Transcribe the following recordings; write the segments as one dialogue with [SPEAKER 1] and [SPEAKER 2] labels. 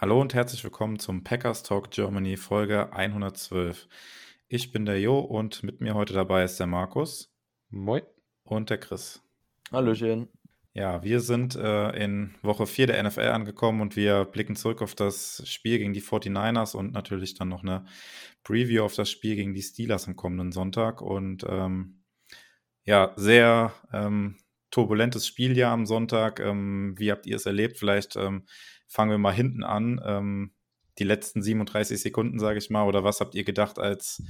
[SPEAKER 1] Hallo und herzlich willkommen zum Packers Talk Germany Folge 112. Ich bin der Jo und mit mir heute dabei ist der Markus.
[SPEAKER 2] Moin.
[SPEAKER 1] Und der Chris.
[SPEAKER 3] Hallöchen.
[SPEAKER 1] Ja, wir sind äh, in Woche 4 der NFL angekommen und wir blicken zurück auf das Spiel gegen die 49ers und natürlich dann noch eine Preview auf das Spiel gegen die Steelers am kommenden Sonntag. Und ähm, ja, sehr ähm, turbulentes Spiel ja am Sonntag. Ähm, wie habt ihr es erlebt? Vielleicht ähm, fangen wir mal hinten an. Ähm, die letzten 37 Sekunden, sage ich mal, oder was habt ihr gedacht, als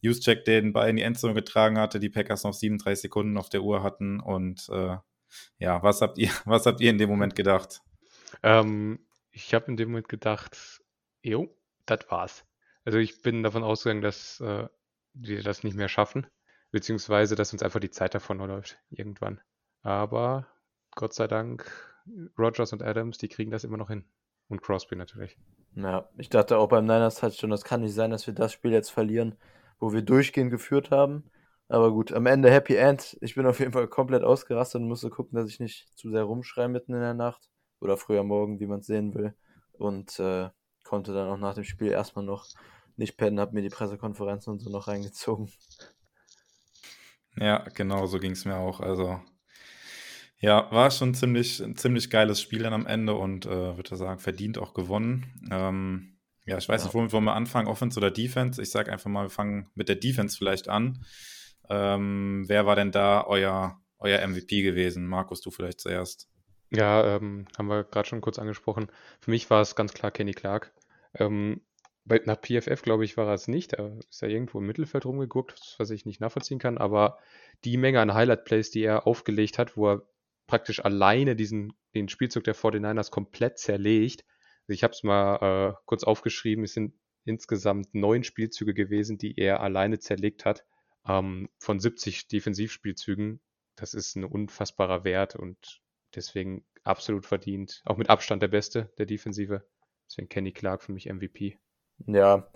[SPEAKER 1] Juszczyk den Ball in die Endzone getragen hatte, die Packers noch 37 Sekunden auf der Uhr hatten und äh, ja, was habt ihr, was habt ihr in dem Moment gedacht?
[SPEAKER 2] Ähm, ich habe in dem Moment gedacht, jo, das war's. Also ich bin davon ausgegangen, dass äh, wir das nicht mehr schaffen, beziehungsweise dass uns einfach die Zeit davon läuft irgendwann. Aber Gott sei Dank, Rogers und Adams, die kriegen das immer noch hin. Und Crosby natürlich.
[SPEAKER 3] Ja, ich dachte auch beim Niners halt schon, das kann nicht sein, dass wir das Spiel jetzt verlieren, wo wir durchgehend geführt haben. Aber gut, am Ende Happy End. Ich bin auf jeden Fall komplett ausgerastet und musste gucken, dass ich nicht zu sehr rumschreie mitten in der Nacht oder früher Morgen, wie man es sehen will. Und äh, konnte dann auch nach dem Spiel erstmal noch nicht pennen, hab mir die Pressekonferenzen und so noch reingezogen.
[SPEAKER 1] Ja, genau, so ging es mir auch. Also, ja, war schon ziemlich, ein ziemlich geiles Spiel dann am Ende und äh, würde sagen, verdient auch gewonnen. Ähm, ja, ich weiß
[SPEAKER 3] Ja.
[SPEAKER 1] nicht, womit wollen wir anfangen, Offense oder Defense? Ich sage einfach mal, wir fangen mit der Defense vielleicht an. Ähm, wer war denn da euer, euer MVP gewesen? Markus, du vielleicht zuerst.
[SPEAKER 2] Ja, ähm, haben wir gerade schon kurz angesprochen. Für mich war es ganz klar Kenny Clark. Ähm, bei, nach PFF, glaube ich, war er es nicht. Er ist ja irgendwo im Mittelfeld rumgeguckt, was ich nicht nachvollziehen kann. Aber die Menge an Highlight-Plays, die er aufgelegt hat, wo er praktisch alleine diesen, den Spielzug der 49ers komplett zerlegt. Also ich habe es mal äh, kurz aufgeschrieben. Es sind insgesamt neun Spielzüge gewesen, die er alleine zerlegt hat. Ähm, von 70 Defensivspielzügen. Das ist ein unfassbarer Wert und deswegen absolut verdient. Auch mit Abstand der Beste der Defensive. Deswegen Kenny Clark für mich MVP.
[SPEAKER 3] Ja,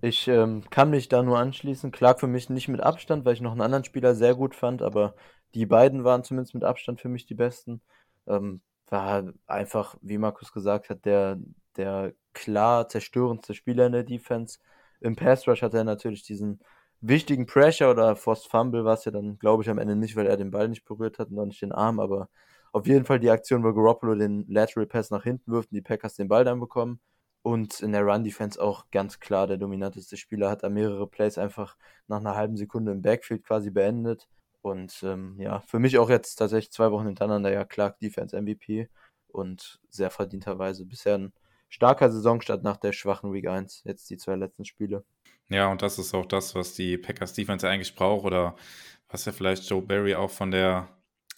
[SPEAKER 3] ich ähm, kann mich da nur anschließen. Clark für mich nicht mit Abstand, weil ich noch einen anderen Spieler sehr gut fand, aber die beiden waren zumindest mit Abstand für mich die besten. Ähm, war einfach, wie Markus gesagt hat, der, der klar zerstörendste Spieler in der Defense. Im Pass Rush hat er natürlich diesen wichtigen Pressure oder Forced Fumble war es ja dann, glaube ich, am Ende nicht, weil er den Ball nicht berührt hat und auch nicht den Arm, aber auf jeden Fall die Aktion, wo Garoppolo den Lateral Pass nach hinten wirft und die Packers den Ball dann bekommen. Und in der Run-Defense auch ganz klar der dominanteste Spieler, hat da mehrere Plays einfach nach einer halben Sekunde im Backfield quasi beendet. Und ähm, ja, für mich auch jetzt tatsächlich zwei Wochen hintereinander ja Clark Defense MVP und sehr verdienterweise bisher ein starker Saisonstart nach der schwachen Week 1, jetzt die zwei letzten Spiele.
[SPEAKER 1] Ja, und das ist auch das, was die Packers Defense eigentlich braucht oder was ja vielleicht Joe Barry auch von der,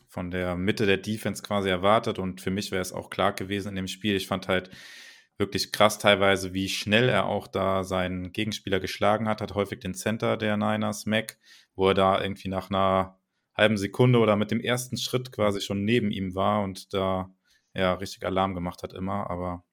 [SPEAKER 1] von der Mitte der Defense quasi erwartet. Und für mich wäre es auch klar gewesen in dem Spiel. Ich fand halt wirklich krass teilweise, wie schnell er auch da seinen Gegenspieler geschlagen hat. Hat häufig den Center der Niners, Mac, wo er da irgendwie nach einer halben Sekunde oder mit dem ersten Schritt quasi schon neben ihm war und da ja richtig Alarm gemacht hat immer. Aber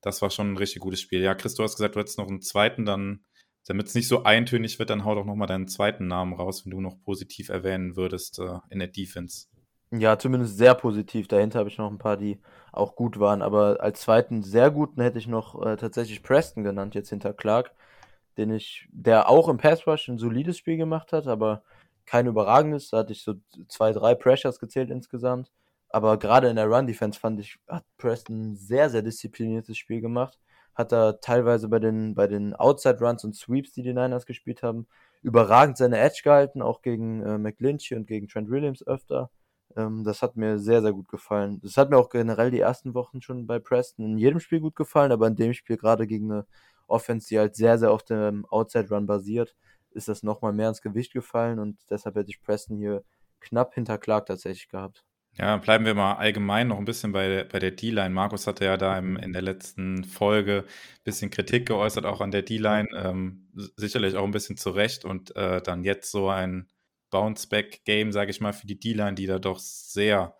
[SPEAKER 1] das war schon ein richtig gutes Spiel. Ja, Chris, du hast gesagt, du hättest noch einen zweiten, dann damit es nicht so eintönig wird, dann hau doch nochmal deinen zweiten Namen raus, wenn du noch positiv erwähnen würdest äh, in der Defense.
[SPEAKER 3] Ja, zumindest sehr positiv. Dahinter habe ich noch ein paar, die auch gut waren. Aber als zweiten sehr guten hätte ich noch äh, tatsächlich Preston genannt, jetzt hinter Clark, den ich, der auch im Pass Rush ein solides Spiel gemacht hat, aber kein überragendes. Da hatte ich so zwei, drei Pressures gezählt insgesamt. Aber gerade in der Run-Defense fand ich, hat Preston ein sehr, sehr diszipliniertes Spiel gemacht. Hat da teilweise bei den, bei den Outside-Runs und Sweeps, die die Niners gespielt haben, überragend seine Edge gehalten, auch gegen äh, McGlinchey und gegen Trent Williams öfter. Ähm, das hat mir sehr, sehr gut gefallen. Das hat mir auch generell die ersten Wochen schon bei Preston in jedem Spiel gut gefallen, aber in dem Spiel gerade gegen eine Offense, die halt sehr, sehr auf dem Outside-Run basiert, ist das nochmal mehr ins Gewicht gefallen und deshalb hätte ich Preston hier knapp hinter Clark tatsächlich gehabt.
[SPEAKER 1] Ja, bleiben wir mal allgemein noch ein bisschen bei, bei der D-Line. Markus hatte ja da im, in der letzten Folge ein bisschen Kritik geäußert, auch an der D-Line. Ähm, sicherlich auch ein bisschen zu Recht. Und äh, dann jetzt so ein Bounce-Back-Game, sage ich mal, für die D-Line, die da doch sehr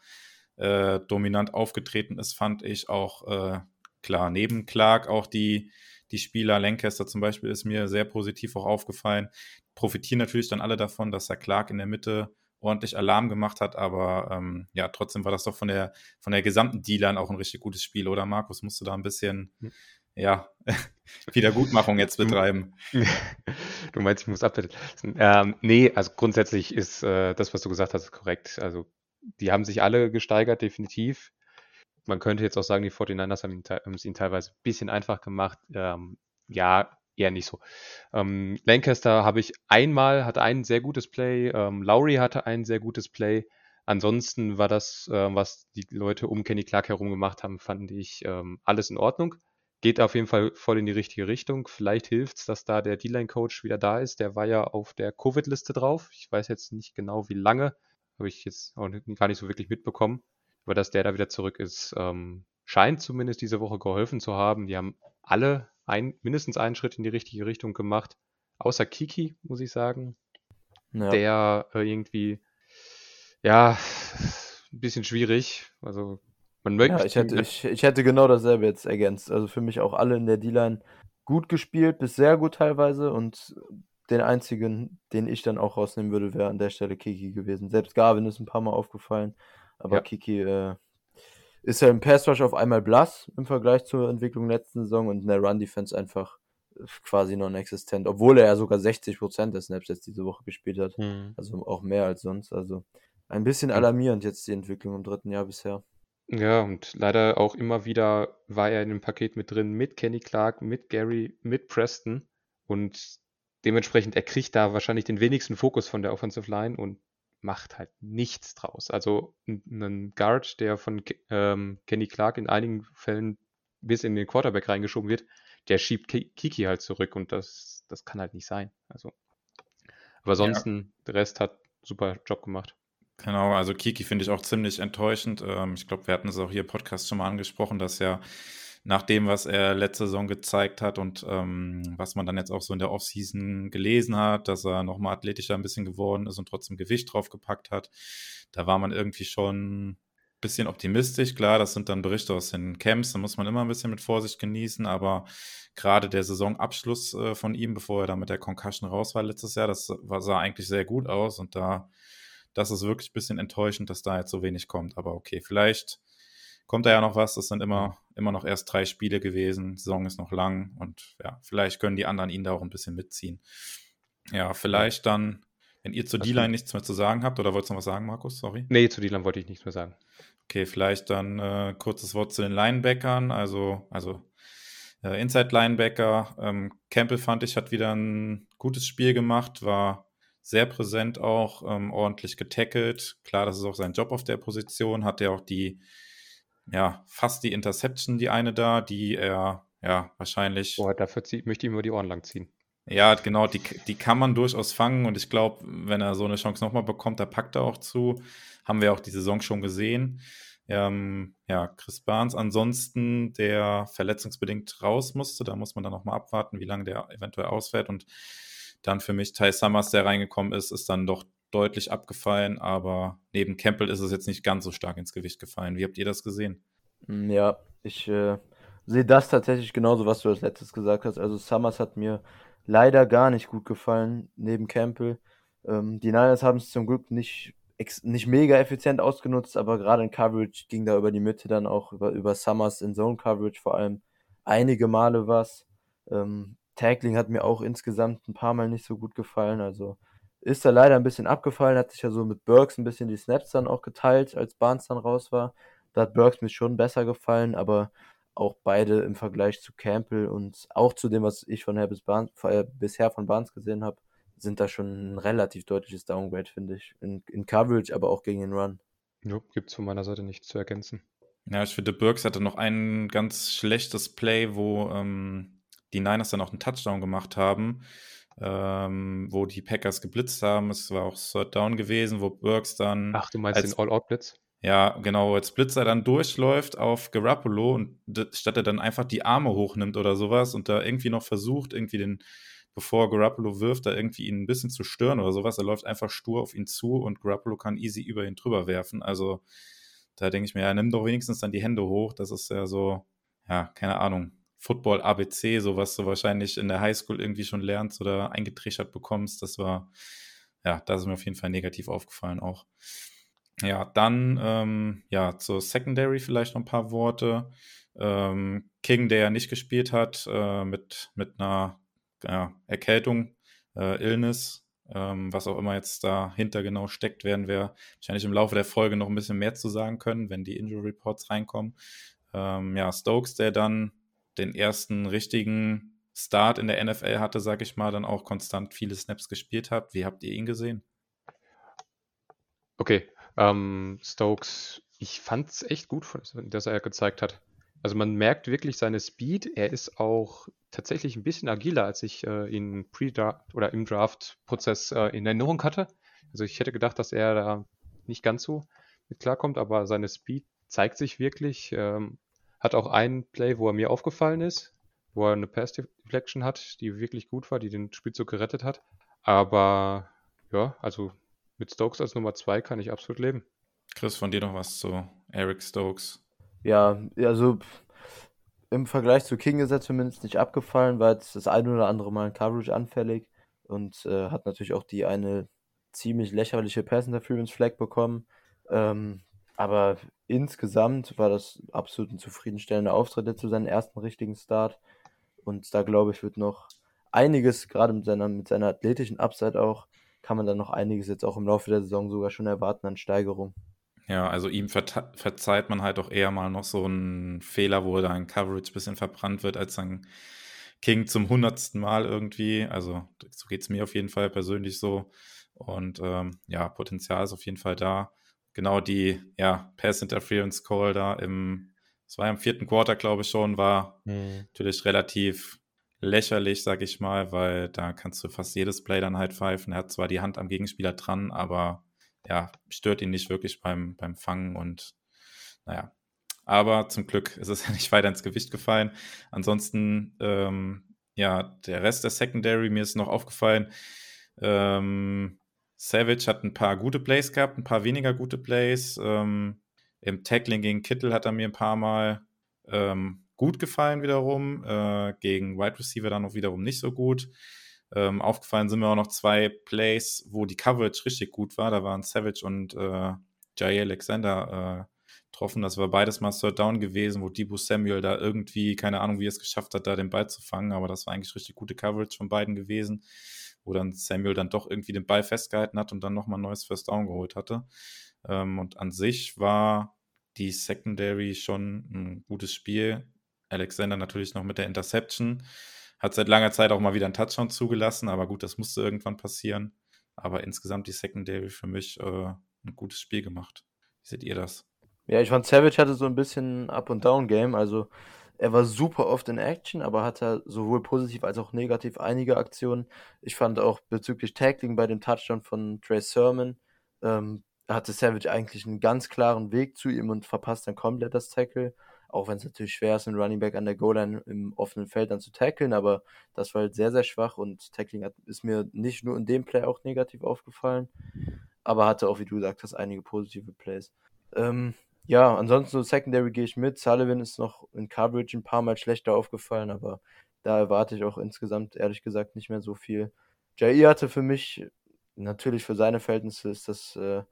[SPEAKER 1] äh, dominant aufgetreten ist, fand ich auch äh, klar. Neben Clark auch die, die Spieler, Lancaster zum Beispiel, ist mir sehr positiv auch aufgefallen. Profitieren natürlich dann alle davon, dass er Clark in der Mitte ordentlich Alarm gemacht hat, aber ähm, ja, trotzdem war das doch von der, von der gesamten D-Line auch ein richtig gutes Spiel, oder Markus? Musst du da ein bisschen, hm. ja, Wiedergutmachung jetzt betreiben?
[SPEAKER 2] Du meinst, ich muss abwenden. Ähm, nee, also grundsätzlich ist äh, das, was du gesagt hast, korrekt. Also die haben sich alle gesteigert, definitiv. Man könnte jetzt auch sagen, die 49ers haben, ihn, haben es ihnen teilweise ein bisschen einfach gemacht. Ähm, ja, eher nicht so. Ähm, Lancaster habe ich einmal, hatte ein sehr gutes Play, ähm, Lowry hatte ein sehr gutes Play. Ansonsten war das, äh, was die Leute um Kenny Clark herum gemacht haben, fand ich ähm, alles in Ordnung. Geht auf jeden Fall voll in die richtige Richtung. Vielleicht hilft es, dass da der D-Line-Coach wieder da ist. Der war ja auf der Covid-Liste drauf. Ich weiß jetzt nicht genau, wie lange. Habe ich jetzt auch gar nicht so wirklich mitbekommen. Aber dass der da wieder zurück ist, ähm, scheint zumindest diese Woche geholfen zu haben. Die haben alle ein, mindestens einen Schritt in die richtige Richtung gemacht. Außer Kiki, muss ich sagen. Ja. Der äh, irgendwie, ja, ein bisschen schwierig. Also, man möchte.
[SPEAKER 3] Ja, ich, hätte, ich, ich hätte genau dasselbe jetzt ergänzt. Also für mich auch alle in der D-Line gut gespielt, bis sehr gut teilweise. Und den einzigen, den ich dann auch rausnehmen würde, wäre an der Stelle Kiki gewesen. Selbst Garvin ist ein paar Mal aufgefallen. Aber ja. Kiki, äh, ist er im Pass Rush auf einmal blass im Vergleich zur Entwicklung letzten Saison und in der Run Defense einfach äh, quasi non-existent, obwohl er ja sogar 60% der Snaps jetzt diese Woche gespielt hat. Hm. Also auch mehr als sonst. Also ein bisschen alarmierend jetzt die Entwicklung im dritten Jahr bisher.
[SPEAKER 2] Ja, und leider auch immer wieder war er in dem Paket mit drin, mit Kenny Clark, mit Gary, mit Preston. Und dementsprechend, er kriegt da wahrscheinlich den wenigsten Fokus von der Offensive Line und macht halt nichts draus. Also ein Guard, der von ähm, Kenny Clark in einigen Fällen bis in den Quarterback reingeschoben wird, der schiebt Kiki halt zurück und das, das kann halt nicht sein. Also, aber ansonsten, ja. der Rest hat super Job gemacht.
[SPEAKER 1] Genau, also Kiki finde ich auch ziemlich enttäuschend. Ähm, ich glaube, wir hatten es auch hier im Podcast schon mal angesprochen, dass ja nach dem, was er letzte Saison gezeigt hat und ähm, was man dann jetzt auch so in der Offseason gelesen hat, dass er nochmal athletischer ein bisschen geworden ist und trotzdem Gewicht draufgepackt hat. Da war man irgendwie schon ein bisschen optimistisch. Klar, das sind dann Berichte aus den Camps, da muss man immer ein bisschen mit Vorsicht genießen, aber gerade der Saisonabschluss äh, von ihm, bevor er da mit der Concussion raus war letztes Jahr, das sah eigentlich sehr gut aus und da, das ist wirklich ein bisschen enttäuschend, dass da jetzt so wenig kommt. Aber okay, vielleicht kommt da ja noch was. Das sind immer, immer noch erst drei Spiele gewesen. Die Saison ist noch lang und ja, vielleicht können die anderen ihn da auch ein bisschen mitziehen. Ja, vielleicht dann, wenn ihr zu D-Line nichts mehr zu sagen habt, oder wolltest du noch was sagen, Markus? Sorry.
[SPEAKER 2] Nee, zu D-Line wollte ich nichts mehr sagen.
[SPEAKER 1] Okay, vielleicht dann äh, kurzes Wort zu den Linebackern. Also, also äh, Inside Linebacker. Ähm, Campbell fand ich, hat wieder ein gutes Spiel gemacht, war sehr präsent auch, ähm, ordentlich getackelt. Klar, das ist auch sein Job auf der Position, hat er auch die ja, fast die Interception, die eine da, die er ja wahrscheinlich.
[SPEAKER 2] Boah, dafür zieh, möchte ich ihm nur die Ohren lang ziehen.
[SPEAKER 1] Ja, genau, die, die kann man durchaus fangen und ich glaube, wenn er so eine Chance nochmal bekommt, da packt er auch zu. Haben wir auch die Saison schon gesehen. Ähm, ja, Chris Barnes ansonsten, der verletzungsbedingt raus musste, da muss man dann nochmal abwarten, wie lange der eventuell ausfällt und dann für mich Ty Summers, der reingekommen ist, ist dann doch deutlich abgefallen, aber neben Campbell ist es jetzt nicht ganz so stark ins Gewicht gefallen. Wie habt ihr das gesehen?
[SPEAKER 3] Mm, ja, ich äh, sehe das tatsächlich genauso, was du als letztes gesagt hast. Also Summers hat mir leider gar nicht gut gefallen, neben Campbell. Ähm, die Niners haben es zum Glück nicht, nicht mega effizient ausgenutzt, aber gerade in Coverage ging da über die Mitte dann auch über, über Summers in Zone Coverage vor allem einige Male was. Ähm, Tackling hat mir auch insgesamt ein paar Mal nicht so gut gefallen. Also ist da leider ein bisschen abgefallen, hat sich ja so mit Burks ein bisschen die Snaps dann auch geteilt, als Barnes dann raus war. Da hat Burks mir schon besser gefallen, aber auch beide im Vergleich zu Campbell und auch zu dem, was ich von bis Barnes, äh, bisher von Barnes gesehen habe, sind da schon ein relativ deutliches Downgrade, finde ich. In, in, Coverage, aber auch gegen den Run.
[SPEAKER 2] Ja, gibt es von meiner Seite nichts zu ergänzen.
[SPEAKER 1] Ja, ich finde, Burks hatte noch ein ganz schlechtes Play, wo ähm, die Niners dann auch einen Touchdown gemacht haben ähm, wo die Packers geblitzt haben. Es war auch Third Down gewesen, wo Burks dann.
[SPEAKER 2] Ach, du meinst als, den All-Out-Blitz?
[SPEAKER 1] Ja, genau, als Blitzer dann durchläuft auf Garoppolo und statt er dann einfach die Arme hochnimmt oder sowas und da irgendwie noch versucht, irgendwie den, bevor Garoppolo wirft, da irgendwie ihn ein bisschen zu stören oder sowas. Er läuft einfach stur auf ihn zu und Garoppolo kann easy über ihn drüber werfen. Also da denke ich mir, ja, nimm doch wenigstens dann die Hände hoch. Das ist ja so, ja, keine Ahnung, Football ABC, so was du wahrscheinlich in der Highschool irgendwie schon lernst oder eingetrichtert bekommst. Das war, ja, da ist mir auf jeden Fall negativ aufgefallen auch. Ja, dann ähm, ja, zur Secondary vielleicht noch ein paar Worte. Ähm, King, der ja nicht gespielt hat, äh, mit, mit einer ja, Erkältung, äh, Illness, ähm, was auch immer jetzt dahinter genau steckt, werden wir wahrscheinlich im Laufe der Folge noch ein bisschen mehr zu sagen können, wenn die Injury Reports reinkommen. Ähm, ja, Stokes, der dann den ersten richtigen Start in der NFL hatte, sag ich mal, dann auch konstant viele Snaps gespielt hat. Wie habt ihr ihn gesehen?
[SPEAKER 2] Okay, ähm, Stokes, ich fand es echt gut, dass er gezeigt hat. Also man merkt wirklich seine Speed. Er ist auch tatsächlich ein bisschen agiler, als ich äh, ihn pre oder im Draft-Prozess äh, in Erinnerung hatte. Also ich hätte gedacht, dass er da nicht ganz so mit klarkommt, aber seine Speed zeigt sich wirklich. Ähm, hat auch einen Play, wo er mir aufgefallen ist, wo er eine Pass Deflection hat, die wirklich gut war, die den Spielzug gerettet hat. Aber ja, also mit Stokes als Nummer zwei kann ich absolut leben.
[SPEAKER 1] Chris, von dir noch was zu Eric Stokes?
[SPEAKER 3] Ja, also im Vergleich zu King ist er zumindest nicht abgefallen, war jetzt das ein oder andere Mal in Coverage anfällig und äh, hat natürlich auch die eine ziemlich lächerliche Pass Interference Flag bekommen. Ähm, aber insgesamt war das absolut ein zufriedenstellender Auftritt zu seinem ersten richtigen Start. Und da glaube ich, wird noch einiges, gerade mit seiner, mit seiner athletischen Upside auch, kann man dann noch einiges jetzt auch im Laufe der Saison sogar schon erwarten an Steigerung.
[SPEAKER 1] Ja, also ihm verzeiht man halt auch eher mal noch so einen Fehler, wo da ein Coverage ein bisschen verbrannt wird, als dann King zum hundertsten Mal irgendwie. Also so geht es mir auf jeden Fall persönlich so. Und ähm, ja, Potenzial ist auf jeden Fall da. Genau die ja, Pass Interference Call da im, es war im vierten Quarter, glaube ich schon, war mhm. natürlich relativ lächerlich, sag ich mal, weil da kannst du fast jedes Play dann halt pfeifen. Er hat zwar die Hand am Gegenspieler dran, aber ja, stört ihn nicht wirklich beim, beim Fangen und naja. Aber zum Glück ist es ja nicht weiter ins Gewicht gefallen. Ansonsten, ähm, ja, der Rest der Secondary, mir ist noch aufgefallen, ähm, Savage hat ein paar gute Plays gehabt, ein paar weniger gute Plays. Ähm, Im Tackling gegen Kittel hat er mir ein paar Mal ähm, gut gefallen wiederum. Äh, gegen Wide Receiver dann auch wiederum nicht so gut. Ähm, aufgefallen sind mir auch noch zwei Plays, wo die Coverage richtig gut war. Da waren Savage und äh, Jay Alexander äh, getroffen. Das war beides mal Third Down gewesen, wo Debo Samuel da irgendwie, keine Ahnung, wie er es geschafft hat, da den Ball zu fangen. Aber das war eigentlich richtig gute Coverage von beiden gewesen, wo dann Samuel dann doch irgendwie den Ball festgehalten hat und dann nochmal ein neues First Down geholt hatte. Ähm, und an sich war die Secondary schon ein gutes Spiel. Alexander natürlich noch mit der Interception. Hat seit langer Zeit auch mal wieder einen Touchdown zugelassen, aber gut, das musste irgendwann passieren. Aber insgesamt die Secondary für mich äh, ein gutes Spiel gemacht. Wie seht ihr das?
[SPEAKER 3] Ja, ich fand Savage hatte so ein bisschen Up- und Down-Game. Also er war super oft in Action, aber hatte sowohl positiv als auch negativ einige Aktionen. Ich fand auch bezüglich Tackling bei dem Touchdown von Trey Sermon ähm, hatte Savage eigentlich einen ganz klaren Weg zu ihm und verpasst dann komplett das Tackle. Auch wenn es natürlich schwer ist, einen Running Back an der Goal-Line im offenen Feld dann zu tackeln, aber das war halt sehr, sehr schwach und Tackling hat, ist mir nicht nur in dem Play auch negativ aufgefallen, aber hatte auch, wie du gesagt hast, einige positive Plays. Ähm, ja, ansonsten so Secondary gehe ich mit. Sullivan ist noch in Coverage ein paar Mal schlechter aufgefallen, aber da erwarte ich auch insgesamt ehrlich gesagt nicht mehr so viel. Jair hatte für mich, natürlich für seine Verhältnisse ist das äh,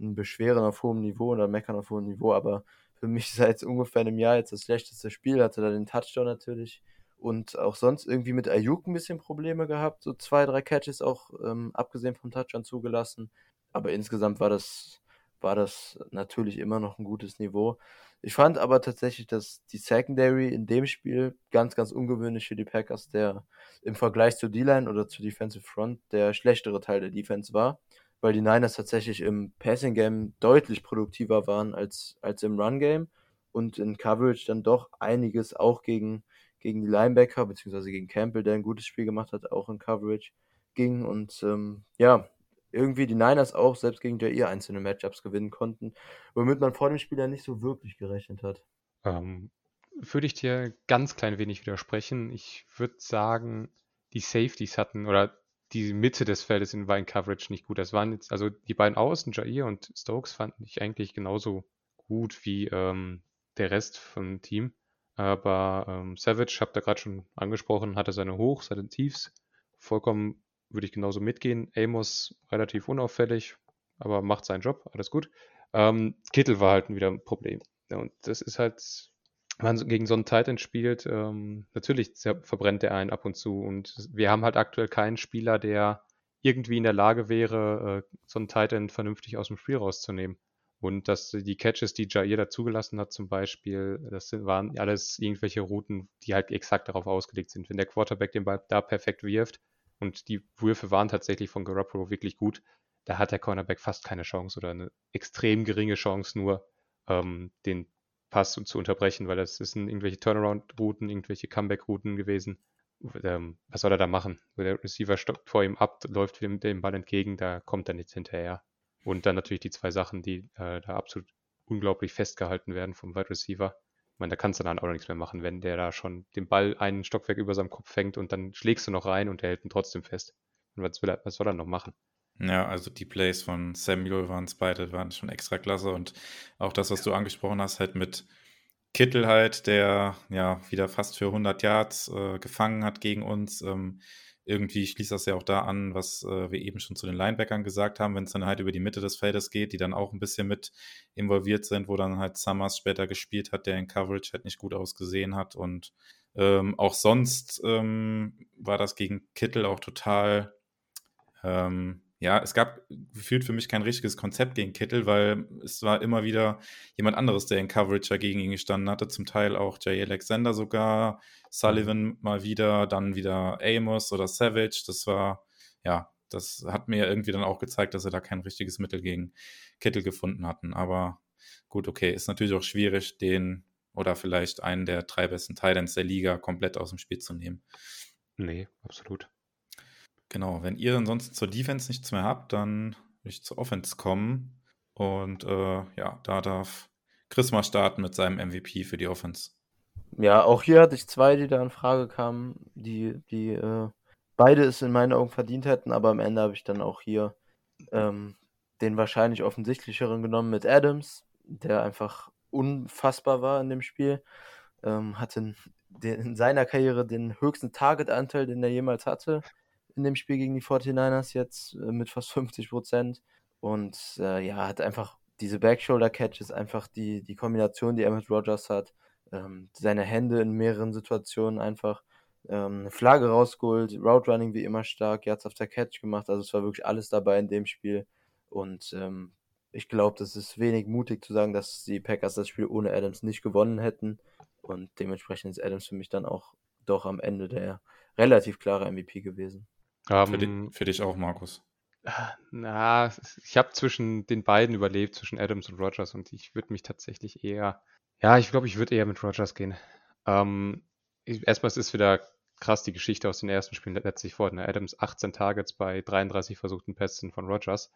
[SPEAKER 3] ein Beschweren auf hohem Niveau oder Meckern auf hohem Niveau, aber für mich seit ungefähr einem Jahr jetzt das schlechteste Spiel, hatte da den Touchdown natürlich und auch sonst irgendwie mit Ayuk ein bisschen Probleme gehabt, so zwei, drei Catches auch ähm, abgesehen vom Touchdown zugelassen, aber insgesamt war das, war das natürlich immer noch ein gutes Niveau. Ich fand aber tatsächlich, dass die Secondary in dem Spiel ganz, ganz ungewöhnlich für die Packers, der im Vergleich zur D-Line oder zur Defensive Front der schlechtere Teil der Defense war weil die Niners tatsächlich im Passing Game deutlich produktiver waren als, als im Run Game und in Coverage dann doch einiges auch gegen, gegen die Linebacker, beziehungsweise gegen Campbell, der ein gutes Spiel gemacht hat, auch in Coverage ging. Und ähm, ja, irgendwie die Niners auch selbst gegen Jair einzelne Matchups gewinnen konnten, womit man vor dem Spiel ja nicht so wirklich gerechnet hat.
[SPEAKER 2] Ähm, würde ich dir ganz klein wenig widersprechen. Ich würde sagen, die Safeties hatten oder die Mitte des Feldes in Wine Coverage nicht gut. Das waren jetzt, also die beiden Außen, Jair und Stokes, fanden ich eigentlich genauso gut wie ähm, der Rest vom Team. Aber ähm, Savage, habt ihr gerade schon angesprochen, hatte seine Hochs, seine Tiefs. Vollkommen würde ich genauso mitgehen. Amos relativ unauffällig, aber macht seinen Job, alles gut. Ähm, Kittel war halt wieder ein Problem. und das ist halt, wenn man gegen so einen Titan spielt, ähm, natürlich verbrennt er einen ab und zu. Und wir haben halt aktuell keinen Spieler, der irgendwie in der Lage wäre, äh, so einen Titan vernünftig aus dem Spiel rauszunehmen. Und dass die Catches, die Jair da zugelassen hat, zum Beispiel, das sind, waren alles irgendwelche Routen, die halt exakt darauf ausgelegt sind. Wenn der Quarterback den Ball da perfekt wirft und die Würfe waren tatsächlich von Garoppolo wirklich gut, da hat der Cornerback fast keine Chance oder eine extrem geringe Chance nur, ähm, den Pass zu unterbrechen, weil das sind irgendwelche Turnaround-Routen, irgendwelche Comeback-Routen gewesen. Ähm, was soll er da machen? Der Receiver stoppt vor ihm ab, läuft dem Ball entgegen, da kommt er nicht hinterher. Und dann natürlich die zwei Sachen, die äh, da absolut unglaublich festgehalten werden vom Wide Receiver. Ich meine, da kannst du dann auch nichts mehr machen, wenn der da schon den Ball einen Stockwerk über seinem Kopf fängt und dann schlägst du noch rein und der hält ihn trotzdem fest. Und was, will er, was soll er noch machen?
[SPEAKER 1] Ja, also die Plays von Samuel waren es beide, waren schon extra klasse und auch das, was du angesprochen hast, halt mit Kittel halt, der ja wieder fast für 100 Yards äh, gefangen hat gegen uns. Ähm, irgendwie schließt das ja auch da an, was äh, wir eben schon zu den Linebackern gesagt haben, wenn es dann halt über die Mitte des Feldes geht, die dann auch ein bisschen mit involviert sind, wo dann halt Summers später gespielt hat, der in Coverage halt nicht gut ausgesehen hat. Und ähm, auch sonst ähm, war das gegen Kittel auch total ähm, ja, es gab gefühlt für mich kein richtiges Konzept gegen Kittel, weil es war immer wieder jemand anderes, der in Coverage dagegen ihn gestanden hatte. Zum Teil auch Jay Alexander sogar, Sullivan mhm. mal wieder, dann wieder Amos oder Savage. Das war, ja, das hat mir irgendwie dann auch gezeigt, dass er da kein richtiges Mittel gegen Kittel gefunden hatten. Aber gut, okay, ist natürlich auch schwierig, den oder vielleicht einen der drei besten Titans der Liga komplett aus dem Spiel zu nehmen.
[SPEAKER 2] Nee, absolut.
[SPEAKER 1] Genau, wenn ihr ansonsten zur Defense nichts mehr habt, dann will ich zur Offense kommen. Und äh, ja, da darf Chris mal starten mit seinem MVP für die Offense.
[SPEAKER 3] Ja, auch hier hatte ich zwei, die da in Frage kamen, die, die äh, beide es in meinen Augen verdient hätten, aber am Ende habe ich dann auch hier ähm, den wahrscheinlich offensichtlicheren genommen mit Adams, der einfach unfassbar war in dem Spiel. Ähm, hatte in, in seiner Karriere den höchsten Target-Anteil, den er jemals hatte in dem Spiel gegen die 49ers jetzt äh, mit fast 50 Prozent. Und äh, ja, hat einfach diese Backshoulder-Catches, einfach die, die Kombination, die er mit Rogers hat, ähm, seine Hände in mehreren Situationen einfach ähm, eine Flagge rausgeholt, Route Running wie immer stark, Yards der Catch gemacht, also es war wirklich alles dabei in dem Spiel. Und ähm, ich glaube, das ist wenig mutig zu sagen, dass die Packers das Spiel ohne Adams nicht gewonnen hätten. Und dementsprechend ist Adams für mich dann auch doch am Ende der relativ klare MVP gewesen.
[SPEAKER 1] Um, für, di für, dich auch, Markus.
[SPEAKER 2] Na, ich habe zwischen den beiden überlebt, zwischen Adams und Rogers und ich würde mich tatsächlich eher, ja, ich glaube, ich würde eher mit Rogers gehen. Ähm, erstmal ist es wieder krass die Geschichte aus den ersten Spielen letztlich vor. Ne? Adams 18 Targets bei 33 versuchten Pässen von Rogers.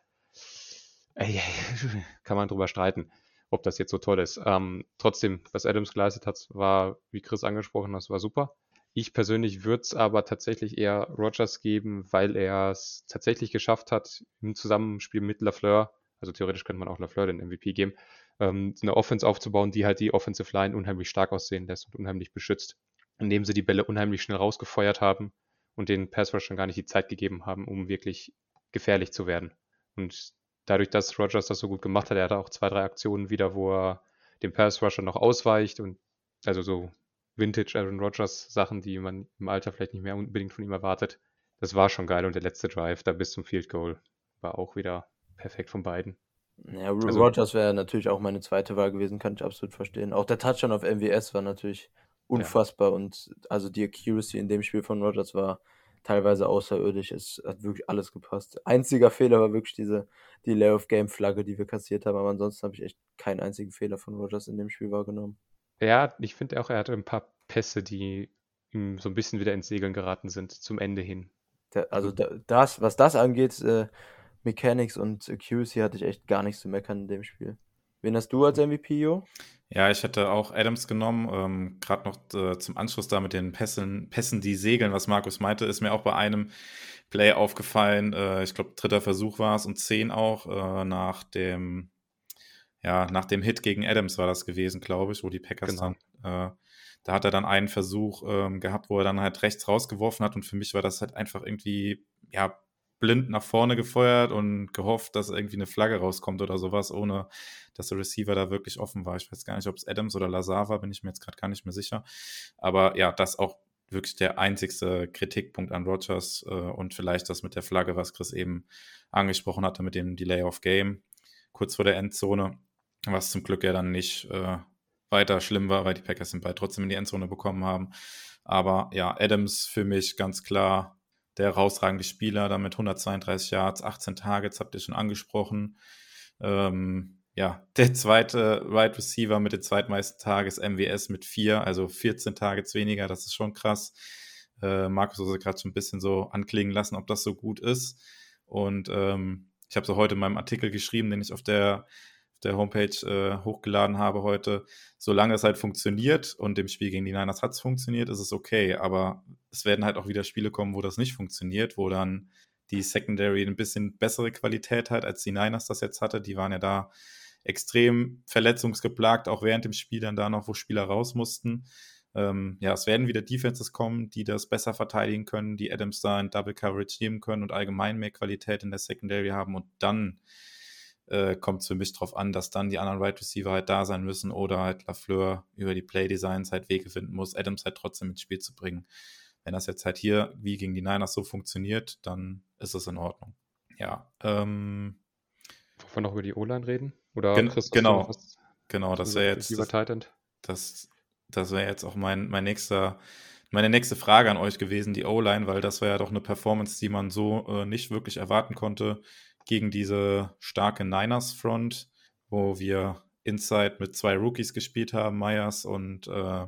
[SPEAKER 2] Ey, kann man drüber streiten, ob das jetzt so toll ist. Ähm, trotzdem, was Adams geleistet hat, war, wie Chris angesprochen hat, war super. Ich persönlich würde es aber tatsächlich eher Rogers geben, weil er es tatsächlich geschafft hat, im Zusammenspiel mit Lafleur, also theoretisch könnte man auch Lafleur den MVP geben, ähm, eine Offense aufzubauen, die halt die Offensive Line unheimlich stark aussehen lässt und unheimlich beschützt, indem sie die Bälle unheimlich schnell rausgefeuert haben und den Pass Rushern gar nicht die Zeit gegeben haben, um wirklich gefährlich zu werden. Und dadurch, dass Rogers das so gut gemacht hat, er hatte auch zwei, drei Aktionen wieder, wo er dem Pass Rusher noch ausweicht und also so Vintage Aaron Rodgers Sachen, die man im Alter vielleicht nicht mehr unbedingt von ihm erwartet. Das war schon geil und der letzte Drive da bis zum Field Goal war auch wieder perfekt von beiden.
[SPEAKER 3] Ja, also, Rodgers wäre natürlich auch meine zweite Wahl gewesen, kann ich absolut verstehen. Auch der Touchdown auf MWS war natürlich unfassbar ja. und also die Accuracy in dem Spiel von Rodgers war teilweise außerirdisch. Es hat wirklich alles gepasst. Einziger Fehler war wirklich diese Delay of Game Flagge, die wir kassiert haben, aber ansonsten habe ich echt keinen einzigen Fehler von Rodgers in dem Spiel wahrgenommen.
[SPEAKER 2] Ja, ich finde auch, er hatte ein paar Pässe, die ihm so ein bisschen wieder ins Segeln geraten sind zum Ende hin.
[SPEAKER 3] Der, also das, was das angeht, äh, Mechanics und Accuracy hatte ich echt gar nichts zu meckern in dem Spiel. Wen hast du als MVP, Jo?
[SPEAKER 1] Ja, ich hätte auch Adams genommen. Ähm, Gerade noch äh, zum Anschluss da mit den Pässen, Pässen, die segeln, was Markus meinte, ist mir auch bei einem Play aufgefallen. Äh, ich glaube, dritter Versuch war es und zehn auch äh, nach dem ja, nach dem Hit gegen Adams war das gewesen, glaube ich, wo die Packers genau. dann, äh, da hat er dann einen Versuch ähm, gehabt, wo er dann halt rechts rausgeworfen hat und für mich war das halt einfach irgendwie, ja, blind nach vorne gefeuert und gehofft, dass irgendwie eine Flagge rauskommt oder sowas, ohne dass der Receiver da wirklich offen war. Ich weiß gar nicht, ob es Adams oder Lazar war, bin ich mir jetzt gerade gar nicht mehr sicher. Aber ja, das auch wirklich der einzigste Kritikpunkt an Rogers äh, und vielleicht das mit der Flagge, was Chris eben angesprochen hatte, mit dem Delay of Game kurz vor der Endzone, was zum Glück ja dann nicht äh, weiter schlimm war, weil die Packers den Ball trotzdem in die Endzone bekommen haben. Aber ja, Adams für mich ganz klar der herausragende Spieler, da mit 132 Yards, 18 Targets, habt ihr schon angesprochen. Ähm, ja, der zweite Wide right Receiver mit den zweitmeisten Tages, MWS mit vier, also 14 Targets weniger, das ist schon krass. Äh, Markus hat gerade schon ein bisschen so anklingen lassen, ob das so gut ist. Und ähm, ich habe so heute in meinem Artikel geschrieben, den ich auf der der Homepage äh, hochgeladen habe heute, solange es halt funktioniert und dem Spiel gegen die Niners hat es funktioniert, ist es okay. Aber es werden halt auch wieder Spiele kommen, wo das nicht funktioniert, wo dann die Secondary ein bisschen bessere Qualität hat, als die Niners das jetzt hatte. Die waren ja da extrem verletzungsgeplagt, auch während dem Spiel dann da noch, wo Spieler raus mussten. Ähm, ja, es werden wieder Defenses kommen, die das besser verteidigen können, die Adams da in Double Coverage nehmen können und allgemein mehr Qualität in der Secondary haben und dann äh, kommt es für mich darauf an, dass dann die anderen Wide right Receiver halt da sein müssen oder halt Lafleur über die Play Designs halt Wege finden muss, Adams halt trotzdem ins Spiel zu bringen. Wenn das jetzt halt hier wie gegen die Niners so funktioniert, dann ist es in Ordnung. Ja. Ähm,
[SPEAKER 2] Wollen wir noch über die O-Line reden? Oder
[SPEAKER 1] gen genau, genau, das wäre jetzt
[SPEAKER 2] das,
[SPEAKER 1] das, das wäre jetzt auch mein, mein nächster meine nächste Frage an euch gewesen, die O-Line, weil das war ja doch eine Performance, die man so äh, nicht wirklich erwarten konnte gegen diese starke Niners-Front, wo wir Inside mit zwei Rookies gespielt haben, Myers und äh,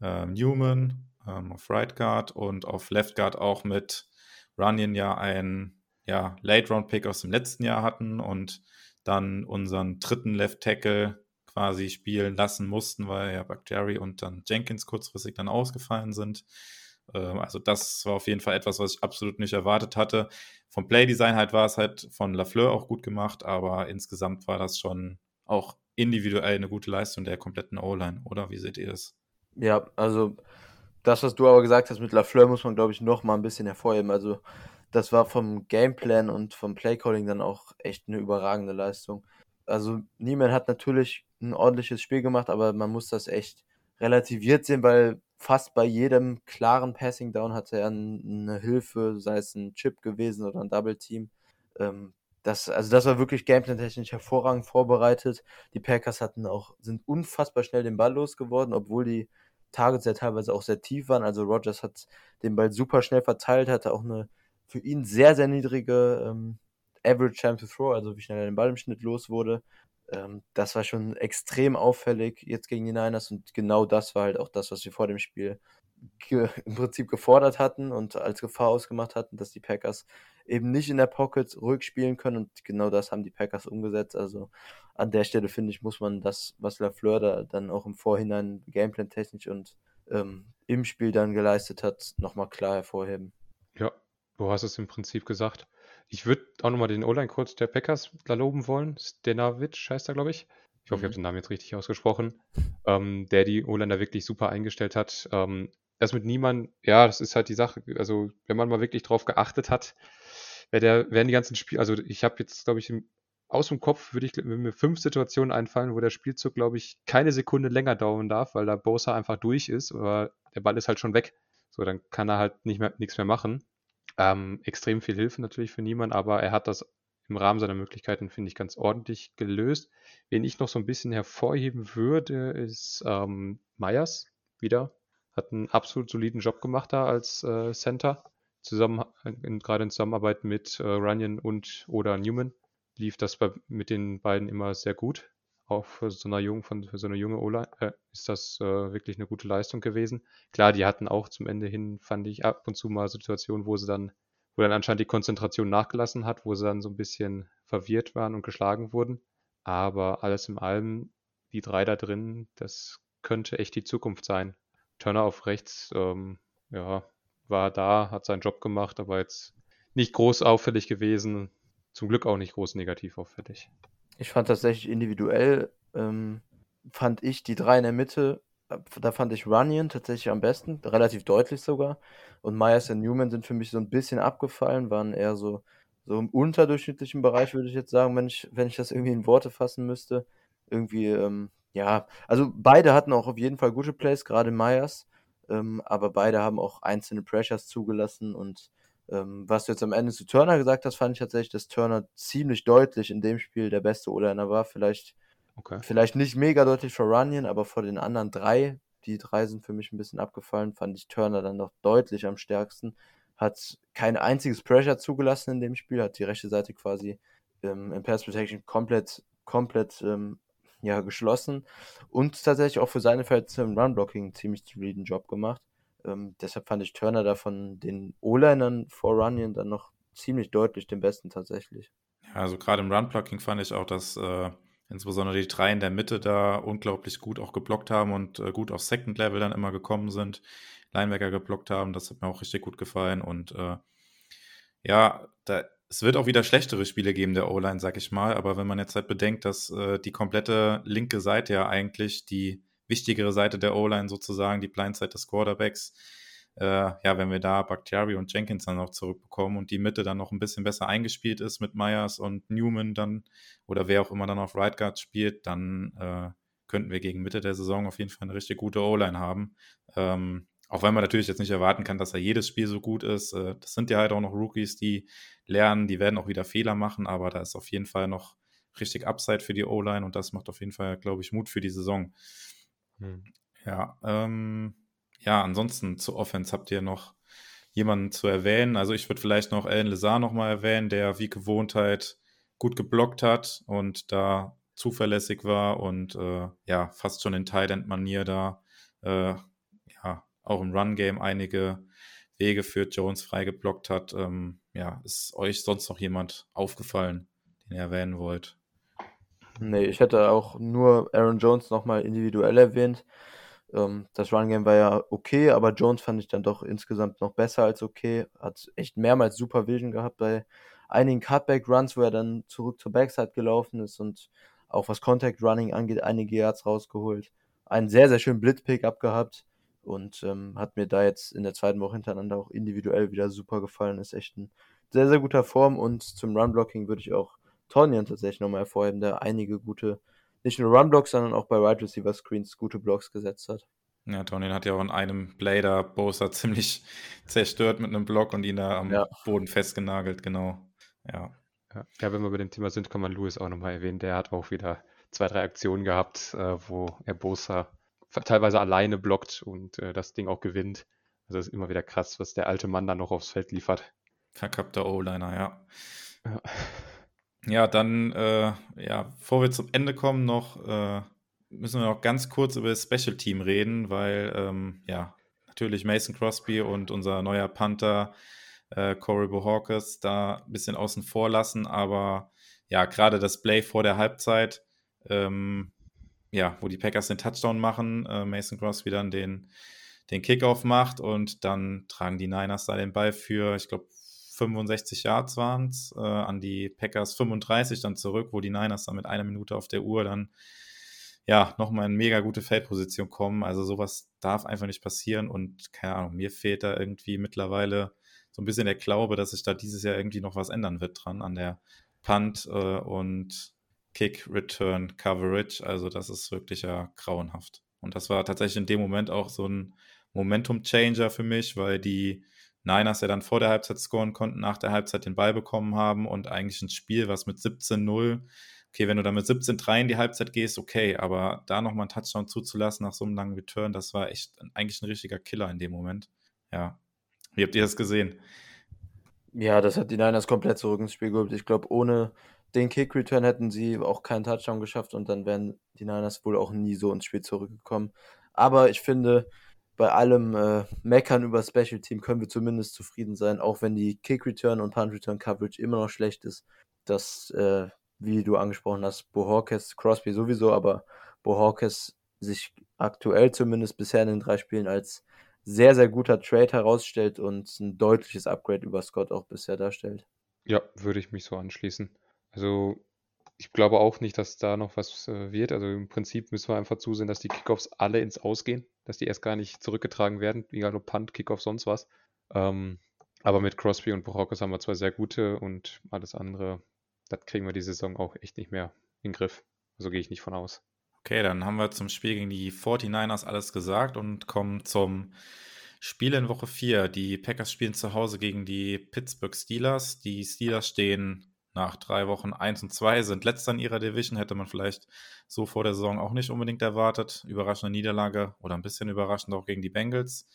[SPEAKER 1] äh, Newman ähm, auf Right Guard und auf Left Guard auch mit Runyon ja ein ja, Late-Round-Pick aus dem letzten Jahr hatten und dann unseren dritten Left Tackle quasi spielen lassen mussten, weil ja Bakhtiari und dann Jenkins kurzfristig dann ausgefallen sind. Ähm, also das war auf jeden Fall etwas, was ich absolut nicht erwartet hatte. Vom Playdesign halt war es halt von Lafleur auch gut gemacht, aber insgesamt war das schon auch individuell eine gute Leistung der kompletten O-Line, oder? Wie seht ihr das?
[SPEAKER 3] Ja, also das, was du aber gesagt hast mit Lafleur, muss man, glaube ich, noch mal ein bisschen hervorheben. Also das war vom Gameplan und vom Playcalling dann auch echt eine überragende Leistung. Also Niemann hat natürlich ein ordentliches Spiel gemacht, aber man muss das echt relativiert sehen, weil fast bei jedem klaren Passing Down hatte er eine Hilfe, sei es ein Chip gewesen oder ein Double Team. Ähm, das, also das war wirklich gameplay-technisch hervorragend vorbereitet. Die Packers hatten auch, sind unfassbar schnell den Ball losgeworden, obwohl die Targets ja teilweise auch sehr tief waren. Also Rogers hat den Ball super schnell verteilt, hatte auch eine für ihn sehr, sehr niedrige ähm, Average Time to Throw, also wie schnell er den Ball im Schnitt los wurde. Ähm, das war schon extrem auffällig jetzt gegen die Niners und genau das war halt auch das, was wir vor dem Spiel im Prinzip gefordert hatten und als Gefahr ausgemacht hatten, dass die Packers eben nicht in der Pocket ruhig spielen können und genau das haben die Packers umgesetzt. Also an der Stelle finde ich, muss man das, was Lafleur da dann auch im Vorhinein Gameplan technisch und ähm, im Spiel dann geleistet hat, nochmal klar hervorheben.
[SPEAKER 2] Ja, du hast es im Prinzip gesagt. Ich würde auch nochmal den O-Line-Coach der Packers da loben wollen. Stenavich heißt er, glaube ich. Ich hoffe, mhm. ich habe den Namen jetzt richtig ausgesprochen. Ähm, der die O-Line da wirklich super eingestellt hat. Ähm, das mit niemand, ja, das ist halt die Sache. Also, wenn man mal wirklich drauf geachtet hat, wäre der, wären die ganzen Spiele, also ich habe jetzt, glaube ich, im, aus dem Kopf würde ich mir fünf Situationen einfallen, wo der Spielzug, glaube ich, keine Sekunde länger dauern darf, weil da Bosa einfach durch ist, aber der Ball ist halt schon weg. So, dann kann er halt nicht mehr, nichts mehr machen. Ähm, extrem viel Hilfe natürlich für niemanden, aber er hat das im Rahmen seiner Möglichkeiten, finde ich, ganz ordentlich gelöst. Wen ich noch so ein bisschen hervorheben würde, ist ähm, Myers wieder. Hat einen absolut soliden Job gemacht da als äh, Center. Zusammen, gerade in Zusammenarbeit mit äh, Runyon und oder Newman lief das bei, mit den beiden immer sehr gut auch für so, eine junge, für so eine junge Ola äh, ist das äh, wirklich eine gute Leistung gewesen. Klar, die hatten auch zum Ende hin, fand ich, ab und zu mal Situationen, wo sie dann wo dann anscheinend die Konzentration nachgelassen hat, wo sie dann so ein bisschen verwirrt waren und geschlagen wurden. Aber alles in allem, die drei da drin, das könnte echt die Zukunft sein. Turner auf rechts, ähm, ja, war da, hat seinen Job gemacht, aber jetzt nicht groß auffällig gewesen. Zum Glück auch nicht groß negativ auffällig.
[SPEAKER 3] Ich fand tatsächlich individuell, ähm, fand ich die drei in der Mitte, äh, da fand ich Runyon tatsächlich am besten, relativ deutlich sogar. Und Myers und Newman sind für mich so ein bisschen abgefallen, waren eher so, so im unterdurchschnittlichen Bereich, würde ich jetzt sagen, wenn ich, wenn ich das irgendwie in Worte fassen müsste. Irgendwie, ähm, ja, also beide hatten auch auf jeden Fall gute Plays, gerade Myers, ähm, aber beide haben auch einzelne Pressures zugelassen und ähm, was du jetzt am Ende zu Turner gesagt hast, fand ich tatsächlich, dass Turner ziemlich deutlich in dem Spiel der beste O-Liner war. Vielleicht, okay. vielleicht nicht mega deutlich vor Runyon, aber vor den anderen drei, die drei sind für mich ein bisschen abgefallen, fand ich Turner dann noch deutlich am stärksten. Hat kein einziges Pressure zugelassen in dem Spiel, hat die rechte Seite quasi ähm, im Pass Protection komplett, komplett ähm, ja, geschlossen und tatsächlich auch für seine Verhältnisse im Run-Blocking einen ziemlich soliden Job gemacht. Ähm, deshalb fand ich Turner da von den O-Linern vor Runyon dann noch ziemlich deutlich den besten tatsächlich.
[SPEAKER 1] Ja, also gerade im Run-Blocking fand ich auch, dass äh, insbesondere die drei in der Mitte da unglaublich gut auch geblockt haben und äh, gut auf Second Level dann immer gekommen sind, Linebacker geblockt haben. Das hat mir auch richtig gut gefallen und äh, ja, da, es wird auch wieder schlechtere Spiele geben der O-Line, sag ich mal. Aber wenn man jetzt halt bedenkt, dass äh, die komplette linke Seite ja eigentlich die wichtigere Seite der O-Line sozusagen, die Blindside des Quarterbacks. Äh, ja, wenn wir da Bakhtiari und Jenkins dann noch zurückbekommen und die Mitte dann noch ein bisschen besser eingespielt ist mit Myers und Newman dann oder wer auch immer dann auf Right Guard spielt, dann äh, könnten wir gegen Mitte der Saison auf jeden Fall eine richtig gute O-Line haben. Ähm, auch wenn man natürlich jetzt nicht erwarten kann, dass er jedes Spiel so gut ist. Äh, das sind ja halt auch noch Rookies, die lernen, die werden auch wieder Fehler machen, aber da ist auf jeden Fall noch richtig Upside für die O-Line und das macht auf jeden Fall, glaube ich, Mut für die Saison. Hm. Ja, ähm, ja, ansonsten zu Offense habt ihr noch jemanden zu erwähnen. Also ich würde vielleicht noch Alan Lazar nochmal erwähnen, der wie gewohnt halt gut geblockt hat und da zuverlässig war und äh, ja, fast schon in Thailand-Manier da äh, ja, auch im Run-Game einige Wege für Jones freigeblockt hat. Ähm, ja, ist euch sonst noch jemand aufgefallen, den ihr erwähnen wollt?
[SPEAKER 3] Nee, ich hätte auch nur Aaron Jones nochmal individuell erwähnt. Ähm, das Run-Game war ja okay, aber Jones fand ich dann doch insgesamt noch besser als okay. Hat echt mehrmals Supervision gehabt bei einigen Cutback-Runs, wo er dann zurück zur Backside gelaufen ist und auch was Contact-Running angeht, einige Yards rausgeholt. Einen sehr, sehr schönen Blitz-Pick gehabt und ähm, hat mir da jetzt in der zweiten Woche hintereinander auch individuell wieder super gefallen. Ist echt ein sehr, sehr guter Form und zum Run-Blocking würde ich auch Tonyan tatsächlich nochmal hervorheben, der einige gute, nicht nur Run-Blocks, sondern auch bei Wide right Receiver Screens gute Blocks gesetzt hat.
[SPEAKER 1] Ja, Tonyan hat ja auch in einem Play da Bosa ziemlich zerstört mit einem Block und ihn da am ja. Boden festgenagelt, genau.
[SPEAKER 2] Ja. ja. Wenn wir bei dem Thema sind, kann man Louis auch nochmal erwähnen. Der hat auch wieder zwei, drei Aktionen gehabt, äh, wo er Bosa teilweise alleine blockt und äh, das Ding auch gewinnt. Also das ist immer wieder krass, was der alte Mann da noch aufs Feld liefert.
[SPEAKER 1] Verkappter O-Liner, ja. ja. Ja, dann, äh, ja, bevor wir zum Ende kommen, noch äh, müssen wir noch ganz kurz über das Special Team reden, weil, ähm, ja, natürlich Mason Crosby und unser neuer Panther äh, Corey Bohawkes da ein bisschen außen vor lassen, aber ja, gerade das Play vor der Halbzeit, ähm, ja, wo die Packers den Touchdown machen, äh, Mason Crosby dann den, den Kickoff macht und dann tragen die Niners da den Ball für, ich glaube, 65 Yards waren es, äh, an die Packers 35 dann zurück, wo die Niners dann mit einer Minute auf der Uhr dann ja nochmal in mega gute Feldposition kommen. Also sowas darf einfach nicht passieren und keine Ahnung, mir fehlt da irgendwie mittlerweile so ein bisschen der Glaube, dass sich da dieses Jahr irgendwie noch was ändern wird dran an der Punt äh, und Kick Return Coverage. Also das ist wirklich ja grauenhaft. Und das war tatsächlich in dem Moment auch so ein Momentum Changer für mich, weil die Niners ja dann vor der Halbzeit scoren konnten, nach der Halbzeit den Ball bekommen haben und eigentlich ein Spiel, was mit 17-0, okay, wenn du da mit 17-3 in die Halbzeit gehst, okay, aber da nochmal einen Touchdown zuzulassen nach so einem langen Return, das war echt eigentlich ein richtiger Killer in dem Moment. Ja. Wie habt ihr das gesehen?
[SPEAKER 3] Ja, das hat die Niners komplett zurück ins Spiel geholt. Ich glaube, ohne den Kick-Return hätten sie auch keinen Touchdown geschafft und dann wären die Niners wohl auch nie so ins Spiel zurückgekommen. Aber ich finde, bei allem äh, Meckern über Special Team können wir zumindest zufrieden sein, auch wenn die Kick Return und Punt Return Coverage immer noch schlecht ist. Das, äh, wie du angesprochen hast, Bohorkes, Crosby sowieso, aber Bohorkes sich aktuell zumindest bisher in den drei Spielen als sehr, sehr guter Trade herausstellt und ein deutliches Upgrade über Scott auch bisher darstellt.
[SPEAKER 2] Ja, würde ich mich so anschließen. Also ich glaube auch nicht, dass da noch was äh, wird. Also im Prinzip müssen wir einfach zusehen, dass die Kickoffs alle ins Ausgehen, dass die erst gar nicht zurückgetragen werden, egal ob Punt, Kickoff, sonst was. Ähm, aber mit Crosby und Bohorkes haben wir zwei sehr gute und alles andere, das kriegen wir die Saison auch echt nicht mehr in den Griff. Also gehe ich nicht von aus.
[SPEAKER 1] Okay, dann haben wir zum Spiel gegen die 49ers alles gesagt und kommen zum Spiel in Woche 4. Die Packers spielen zu Hause gegen die Pittsburgh Steelers. Die Steelers stehen nach drei Wochen 1 und 2, sind letzter in ihrer Division, hätte man vielleicht so vor der Saison auch nicht unbedingt erwartet. Überraschende Niederlage oder ein bisschen überraschend auch gegen die Bengals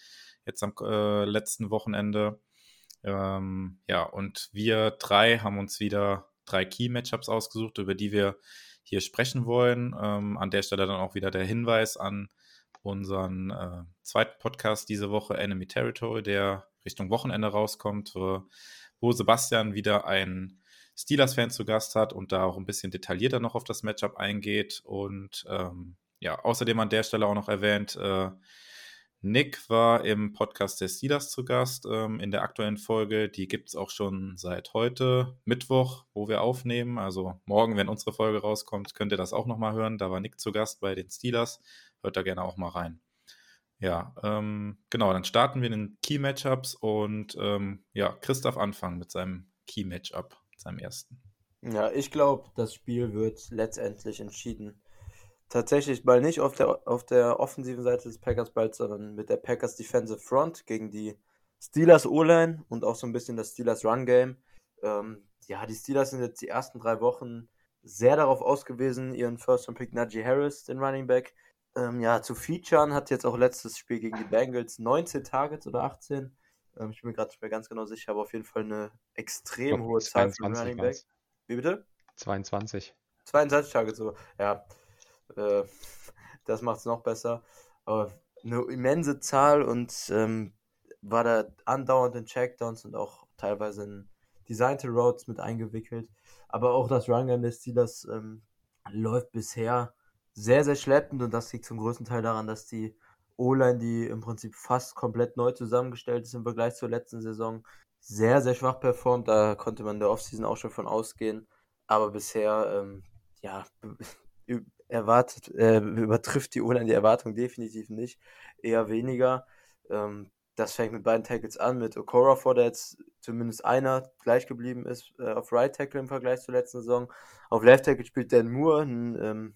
[SPEAKER 1] jetzt am äh, letzten Wochenende. Ähm, ja, und wir drei haben uns wieder drei Key-Matchups ausgesucht, über die wir hier sprechen wollen. Ähm, an der Stelle dann auch wieder der Hinweis an unseren äh, zweiten Podcast diese Woche, Enemy Territory, der Richtung Wochenende rauskommt, wo, wo Sebastian wieder ein Steelers-Fan zu Gast hat und da auch ein bisschen detaillierter noch auf das Matchup eingeht. Und ähm, ja, außerdem an der Stelle auch noch erwähnt, äh, Nick war im Podcast der Steelers zu Gast ähm, in der aktuellen Folge. Die gibt es auch schon seit heute, Mittwoch, wo wir aufnehmen. Also morgen, wenn unsere Folge rauskommt, könnt ihr das auch nochmal hören. Da war Nick zu Gast bei den Steelers. Hört da gerne auch mal rein. Ja, ähm, genau, dann starten wir in den Key-Matchups und ähm, ja, Christoph anfangen mit seinem Key-Matchup, seinem ersten.
[SPEAKER 3] Ja, ich glaube, das Spiel wird letztendlich entschieden tatsächlich mal nicht auf der, auf der offensiven Seite des Packers Balls, sondern mit der Packers Defensive Front gegen die Steelers O-Line und auch so ein bisschen das Steelers Run Game. Ähm, ja, die Steelers sind jetzt die ersten drei Wochen sehr darauf ausgewiesen, ihren First Pick Najee Harris, den Running Back, ähm, ja, zu featuren. Hat jetzt auch letztes Spiel gegen die Bengals 19 Targets oder 18. Ähm, ich bin mir gerade nicht mehr ganz genau sicher, aber auf jeden Fall eine extrem hohe Zahl für Running Back. Wie bitte?
[SPEAKER 2] 22.
[SPEAKER 3] 22 Targets, so, ja. Äh, das macht es noch besser. Aber eine immense Zahl und ähm, war da andauernd in Checkdowns und auch teilweise in Designte Roads mit eingewickelt. Aber auch das Run Game des Steelers ähm, läuft bisher sehr, sehr schleppend und das liegt zum größten Teil daran, dass die O-Line, die im Prinzip fast komplett neu zusammengestellt ist im Vergleich zur letzten Saison, sehr, sehr schwach performt. Da konnte man der Offseason auch schon von ausgehen. Aber bisher, ähm, ja, erwartet, äh, übertrifft die O-Line die Erwartung definitiv nicht, eher weniger. Ähm, das fängt mit beiden Tackles an, mit Okora vor, der jetzt zumindest einer gleich geblieben ist äh, auf Right Tackle im Vergleich zur letzten Saison. Auf Left Tackle spielt Dan Moore, ein ähm,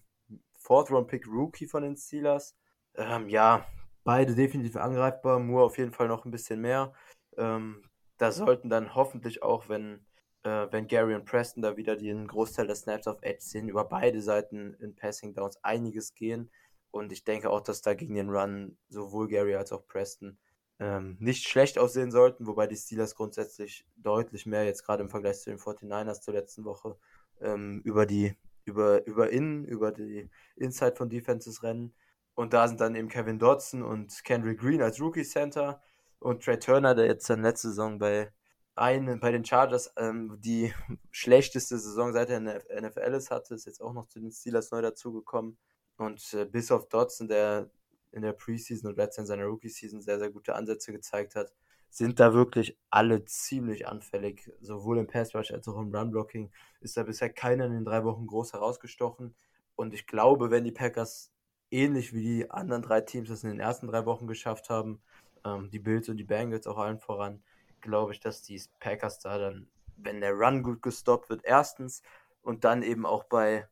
[SPEAKER 3] Fourth-Round-Pick Rookie von den Steelers. Ähm, ja, beide definitiv angreifbar, Moore auf jeden Fall noch ein bisschen mehr. Ähm, da sollten dann hoffentlich auch, wenn äh, wenn Gary und Preston da wieder den Großteil der Snaps auf Edge sehen, über beide Seiten in Passing Downs einiges gehen. Und ich denke auch, dass da gegen den Run sowohl Gary als auch Preston ähm, nicht schlecht aussehen sollten, wobei die Steelers grundsätzlich deutlich mehr jetzt gerade im Vergleich zu den 49ers zur letzten Woche ähm, über die über, über Innen, über die Inside von Defenses rennen. Und da sind dann eben Kevin Dodson und Kendrick Green als Rookie Center und Trey Turner, der jetzt dann letzte Saison bei ein bei den Chargers ähm, die schlechteste Saison seit der NFL ist hatte, ist jetzt auch noch zu den Steelers neu dazugekommen. Und äh, bis auf Dodson, der in der Preseason und letztens in seiner Rookie-Season sehr, sehr gute Ansätze gezeigt hat, sind da wirklich alle ziemlich anfällig. Sowohl im Pass-Rush als auch im Run-Blocking ist da bisher keiner in den drei Wochen groß herausgestochen. Und ich glaube, wenn die Packers ähnlich wie die anderen drei Teams das in den ersten drei Wochen geschafft haben, ähm, die Bills und die Bengals auch allen voran, glaube ich, dass die Packers da dann, wenn der Run gut gestoppt wird, erstens und dann eben auch bei,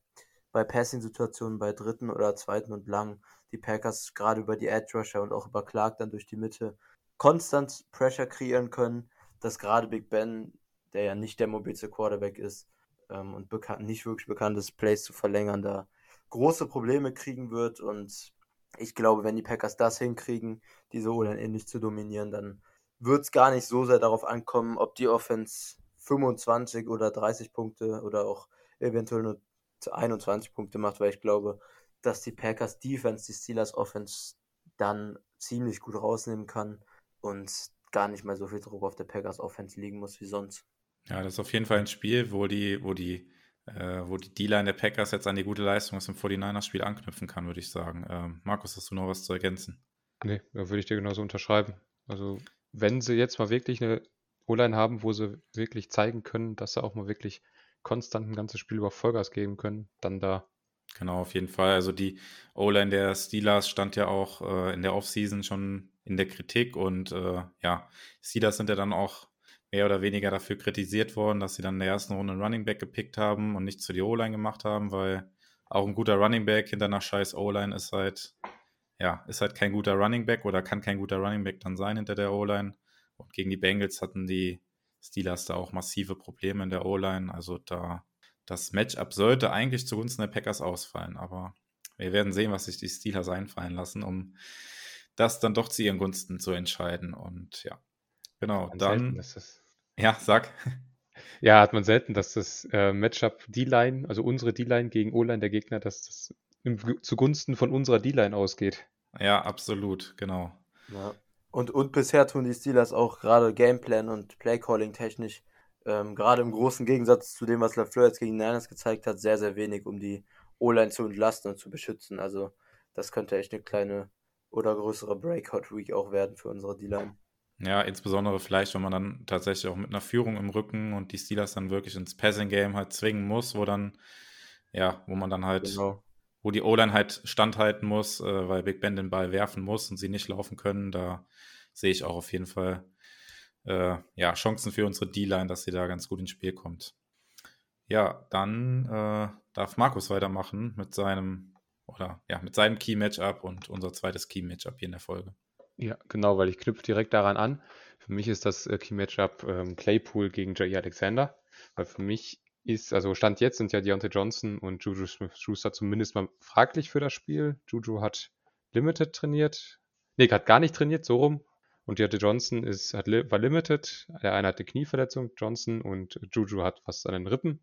[SPEAKER 3] bei Passing-Situationen bei dritten oder zweiten und lang, die Packers gerade über die Edge Rusher und auch über Clark dann durch die Mitte konstant Pressure kreieren können, dass gerade Big Ben, der ja nicht der mobilste Quarterback ist ähm, und bekannt, nicht wirklich bekannt ist, Plays zu verlängern, da große Probleme kriegen wird und ich glaube, wenn die Packers das hinkriegen, diese O-Line ähnlich zu dominieren, dann wird es gar nicht so sehr darauf ankommen, ob die Offense 25 oder 30 Punkte oder auch eventuell nur 21 Punkte macht, weil ich glaube, dass die Packers Defense die Steelers Offense dann ziemlich gut rausnehmen kann und gar nicht mal so viel Druck auf der Packers Offense liegen muss wie sonst.
[SPEAKER 1] Ja, das ist auf jeden Fall ein Spiel, wo die, wo die, äh, wo die D-Line der Packers jetzt an die gute Leistung aus dem 49ers-Spiel anknüpfen kann, würde ich sagen. Ähm, Markus, hast du noch was zu ergänzen?
[SPEAKER 2] Nee, da würde ich dir genauso unterschreiben. Also, wenn sie jetzt mal wirklich eine O-Line haben, wo sie wirklich zeigen können, dass sie auch mal wirklich konstant ein ganzes Spiel über Vollgas geben können, dann da.
[SPEAKER 1] Genau, auf jeden Fall. Also die O-Line der Steelers stand ja auch äh, in der Offseason schon in der Kritik und äh, ja, Steelers sind ja dann auch mehr oder weniger dafür kritisiert worden, dass sie dann in der ersten Runde einen Running Back gepickt haben und nichts für die O-Line gemacht haben, weil auch ein guter Running Back hinter einer scheiß O-Line ist halt, ja, ist halt kein guter Running Back oder kann kein guter Running Back dann sein hinter der O-Line. Und gegen die Bengals hatten die Steelers da auch massive Probleme in der O-Line. Also da das Matchup sollte eigentlich zugunsten der Packers ausfallen, aber wir werden sehen, was sich die Steelers einfallen lassen, um das dann doch zu ihren Gunsten zu entscheiden. Und ja, genau, dann. Selten, ja, sag.
[SPEAKER 2] Ja, hat man selten, dass das äh, Matchup D-Line, also unsere D-Line gegen O-Line der Gegner, dass das im, zugunsten von unserer D-Line ausgeht.
[SPEAKER 1] Ja, absolut, genau.
[SPEAKER 3] Ja. Und, und bisher tun die Steelers auch gerade Gameplan und Playcalling technisch, ähm, gerade im großen Gegensatz zu dem, was LaFleur jetzt gegen Niners gezeigt hat, sehr, sehr wenig, um die O-Line zu entlasten und zu beschützen. Also das könnte echt eine kleine oder größere Breakout-Week auch werden für unsere D-Line.
[SPEAKER 1] Ja, insbesondere vielleicht, wenn man dann tatsächlich auch mit einer Führung im Rücken und die Steelers dann wirklich ins Passing-Game halt zwingen muss, wo dann, ja, wo man dann halt, genau. wo die O-Line halt standhalten muss, äh, weil Big Ben den Ball werfen muss und sie nicht laufen können, da sehe ich auch auf jeden Fall äh, ja, Chancen für unsere D-Line, dass sie da ganz gut ins Spiel kommt. Ja, dann äh, darf Markus weitermachen mit seinem oder ja, mit seinem Key-Matchup und unser zweites Key-Matchup hier in der Folge.
[SPEAKER 2] Ja, genau, weil ich knüpfe direkt daran an. Für mich ist das äh, Key-Matchup ähm, Claypool gegen Jay Alexander, weil für mich ist, also Stand jetzt sind ja Deontay Johnson und Juju Smith-Schuster zumindest mal fraglich für das Spiel. Juju hat Limited trainiert, nee, hat gar nicht trainiert, so rum. Und Deontay Johnson ist, hat, war Limited, der eine hatte Knieverletzung, Johnson, und Juju hat was an den Rippen.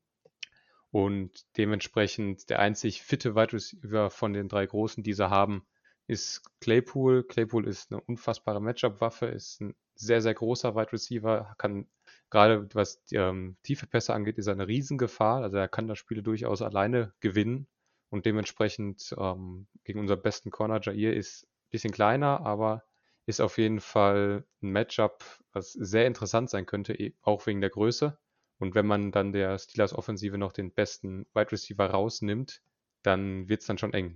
[SPEAKER 2] Und dementsprechend der einzig fitte Wide Receiver von den drei Großen, die sie haben, ist Claypool. Claypool ist eine unfassbare Matchup-Waffe, ist ein sehr, sehr großer Wide Receiver, kann gerade was ähm, tiefe Pässe angeht, ist er eine Riesengefahr. Also er kann das Spiel durchaus alleine gewinnen und dementsprechend ähm, gegen unseren besten Corner Jair ist ein bisschen kleiner, aber ist auf jeden Fall ein Matchup, was sehr interessant sein könnte, e, auch wegen der Größe. Und wenn man dann der Steelers Offensive noch den besten Wide Receiver rausnimmt, dann wird es dann schon eng.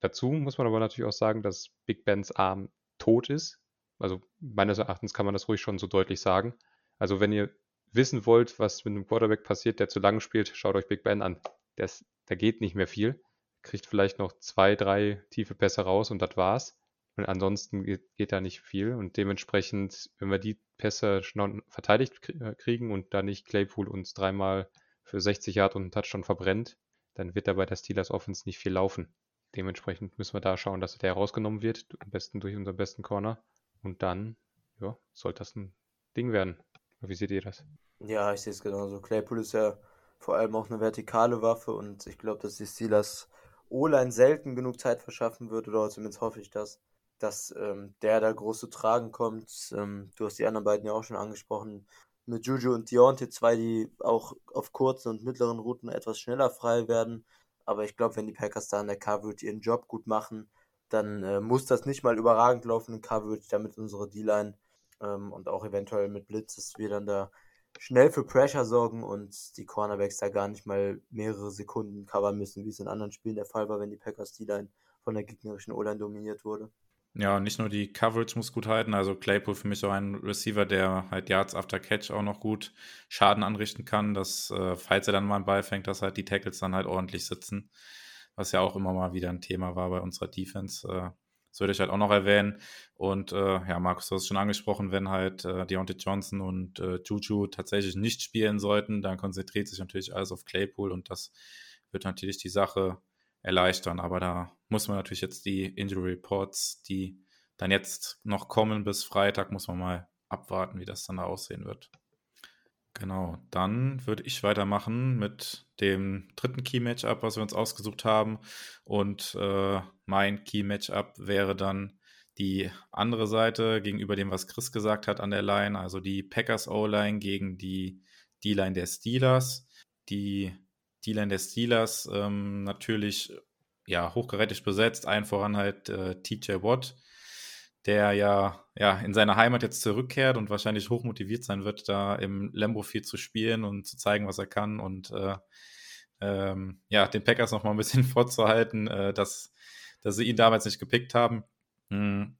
[SPEAKER 2] Dazu muss man aber natürlich auch sagen, dass Big Bens Arm tot ist. Also meines Erachtens kann man das ruhig schon so deutlich sagen. Also wenn ihr wissen wollt, was mit einem Quarterback passiert, der zu lang spielt, schaut euch Big Ben an. Das, da geht nicht mehr viel. Kriegt vielleicht noch zwei, drei tiefe Pässe raus und das war's. Und ansonsten geht, geht da nicht viel. Und dementsprechend, wenn wir die Pässe verteidigt äh, kriegen und da nicht Claypool uns dreimal für 60 Yard und einen Touchdown verbrennt, dann wird da bei der Steelers Offense nicht viel laufen. Dementsprechend müssen wir da schauen, dass der rausgenommen wird, am besten durch unseren besten Corner. Und dann, ja, soll das ein Ding werden. Wie seht ihr das?
[SPEAKER 3] Ja, ich sehe es genauso. Claypool ist ja vor allem auch eine vertikale Waffe und ich glaube, dass die Steelers O-Line selten genug Zeit verschaffen wird, oder zumindest hoffe ich das, dass ähm, der da groß zu tragen kommt. Ähm, du hast die anderen beiden ja auch schon angesprochen. Mit Juju und Deontay zwei, die auch auf kurzen und mittleren Routen etwas schneller frei werden. Aber ich glaube, wenn die Packers da in der Coverage ihren Job gut machen, dann äh, muss das nicht mal überragend laufen in Coverage, damit unsere D-Line ähm, und auch eventuell mit Blitz, dass wir dann da schnell für Pressure sorgen und die Cornerbacks da gar nicht mal mehrere Sekunden covern müssen, wie es in anderen Spielen der Fall war, wenn die Packers D-Line von der gegnerischen O-Line dominiert wurde.
[SPEAKER 1] Ja, nicht nur die Coverage muss gut halten, also Claypool für mich auch ein Receiver, der halt Yards after Catch auch noch gut Schaden anrichten kann, dass, äh, falls er dann mal einen Ball fängt, dass halt die Tackles dann halt ordentlich sitzen, was ja auch immer mal wieder ein Thema war bei unserer Defense. Äh, das würde ich halt auch noch erwähnen. Und äh, ja, Markus, du hast es schon angesprochen, wenn halt äh, Deontay Johnson und äh, Juju tatsächlich nicht spielen sollten, dann konzentriert sich natürlich alles auf Claypool und das wird natürlich die Sache erleichtern. Aber da muss man natürlich jetzt die Injury Reports, die dann jetzt noch kommen bis Freitag, muss man mal abwarten, wie das dann da aussehen wird. Genau, dann würde ich weitermachen mit dem dritten Key-Matchup, was wir uns ausgesucht haben. Und äh, mein Key-Matchup wäre dann die andere Seite gegenüber dem, was Chris gesagt hat an der Line, also die Packers O-Line gegen die D-Line der Steelers. Die D-Line der Steelers ähm, natürlich ja, hochgerätig besetzt, allen voran halt äh, TJ Watt, der ja, ja in seine Heimat jetzt zurückkehrt und wahrscheinlich hochmotiviert sein wird, da im Lambo viel zu spielen und zu zeigen, was er kann und äh, ähm, ja, den Packers noch mal ein bisschen vorzuhalten, äh, dass, dass sie ihn damals nicht gepickt haben. Hm.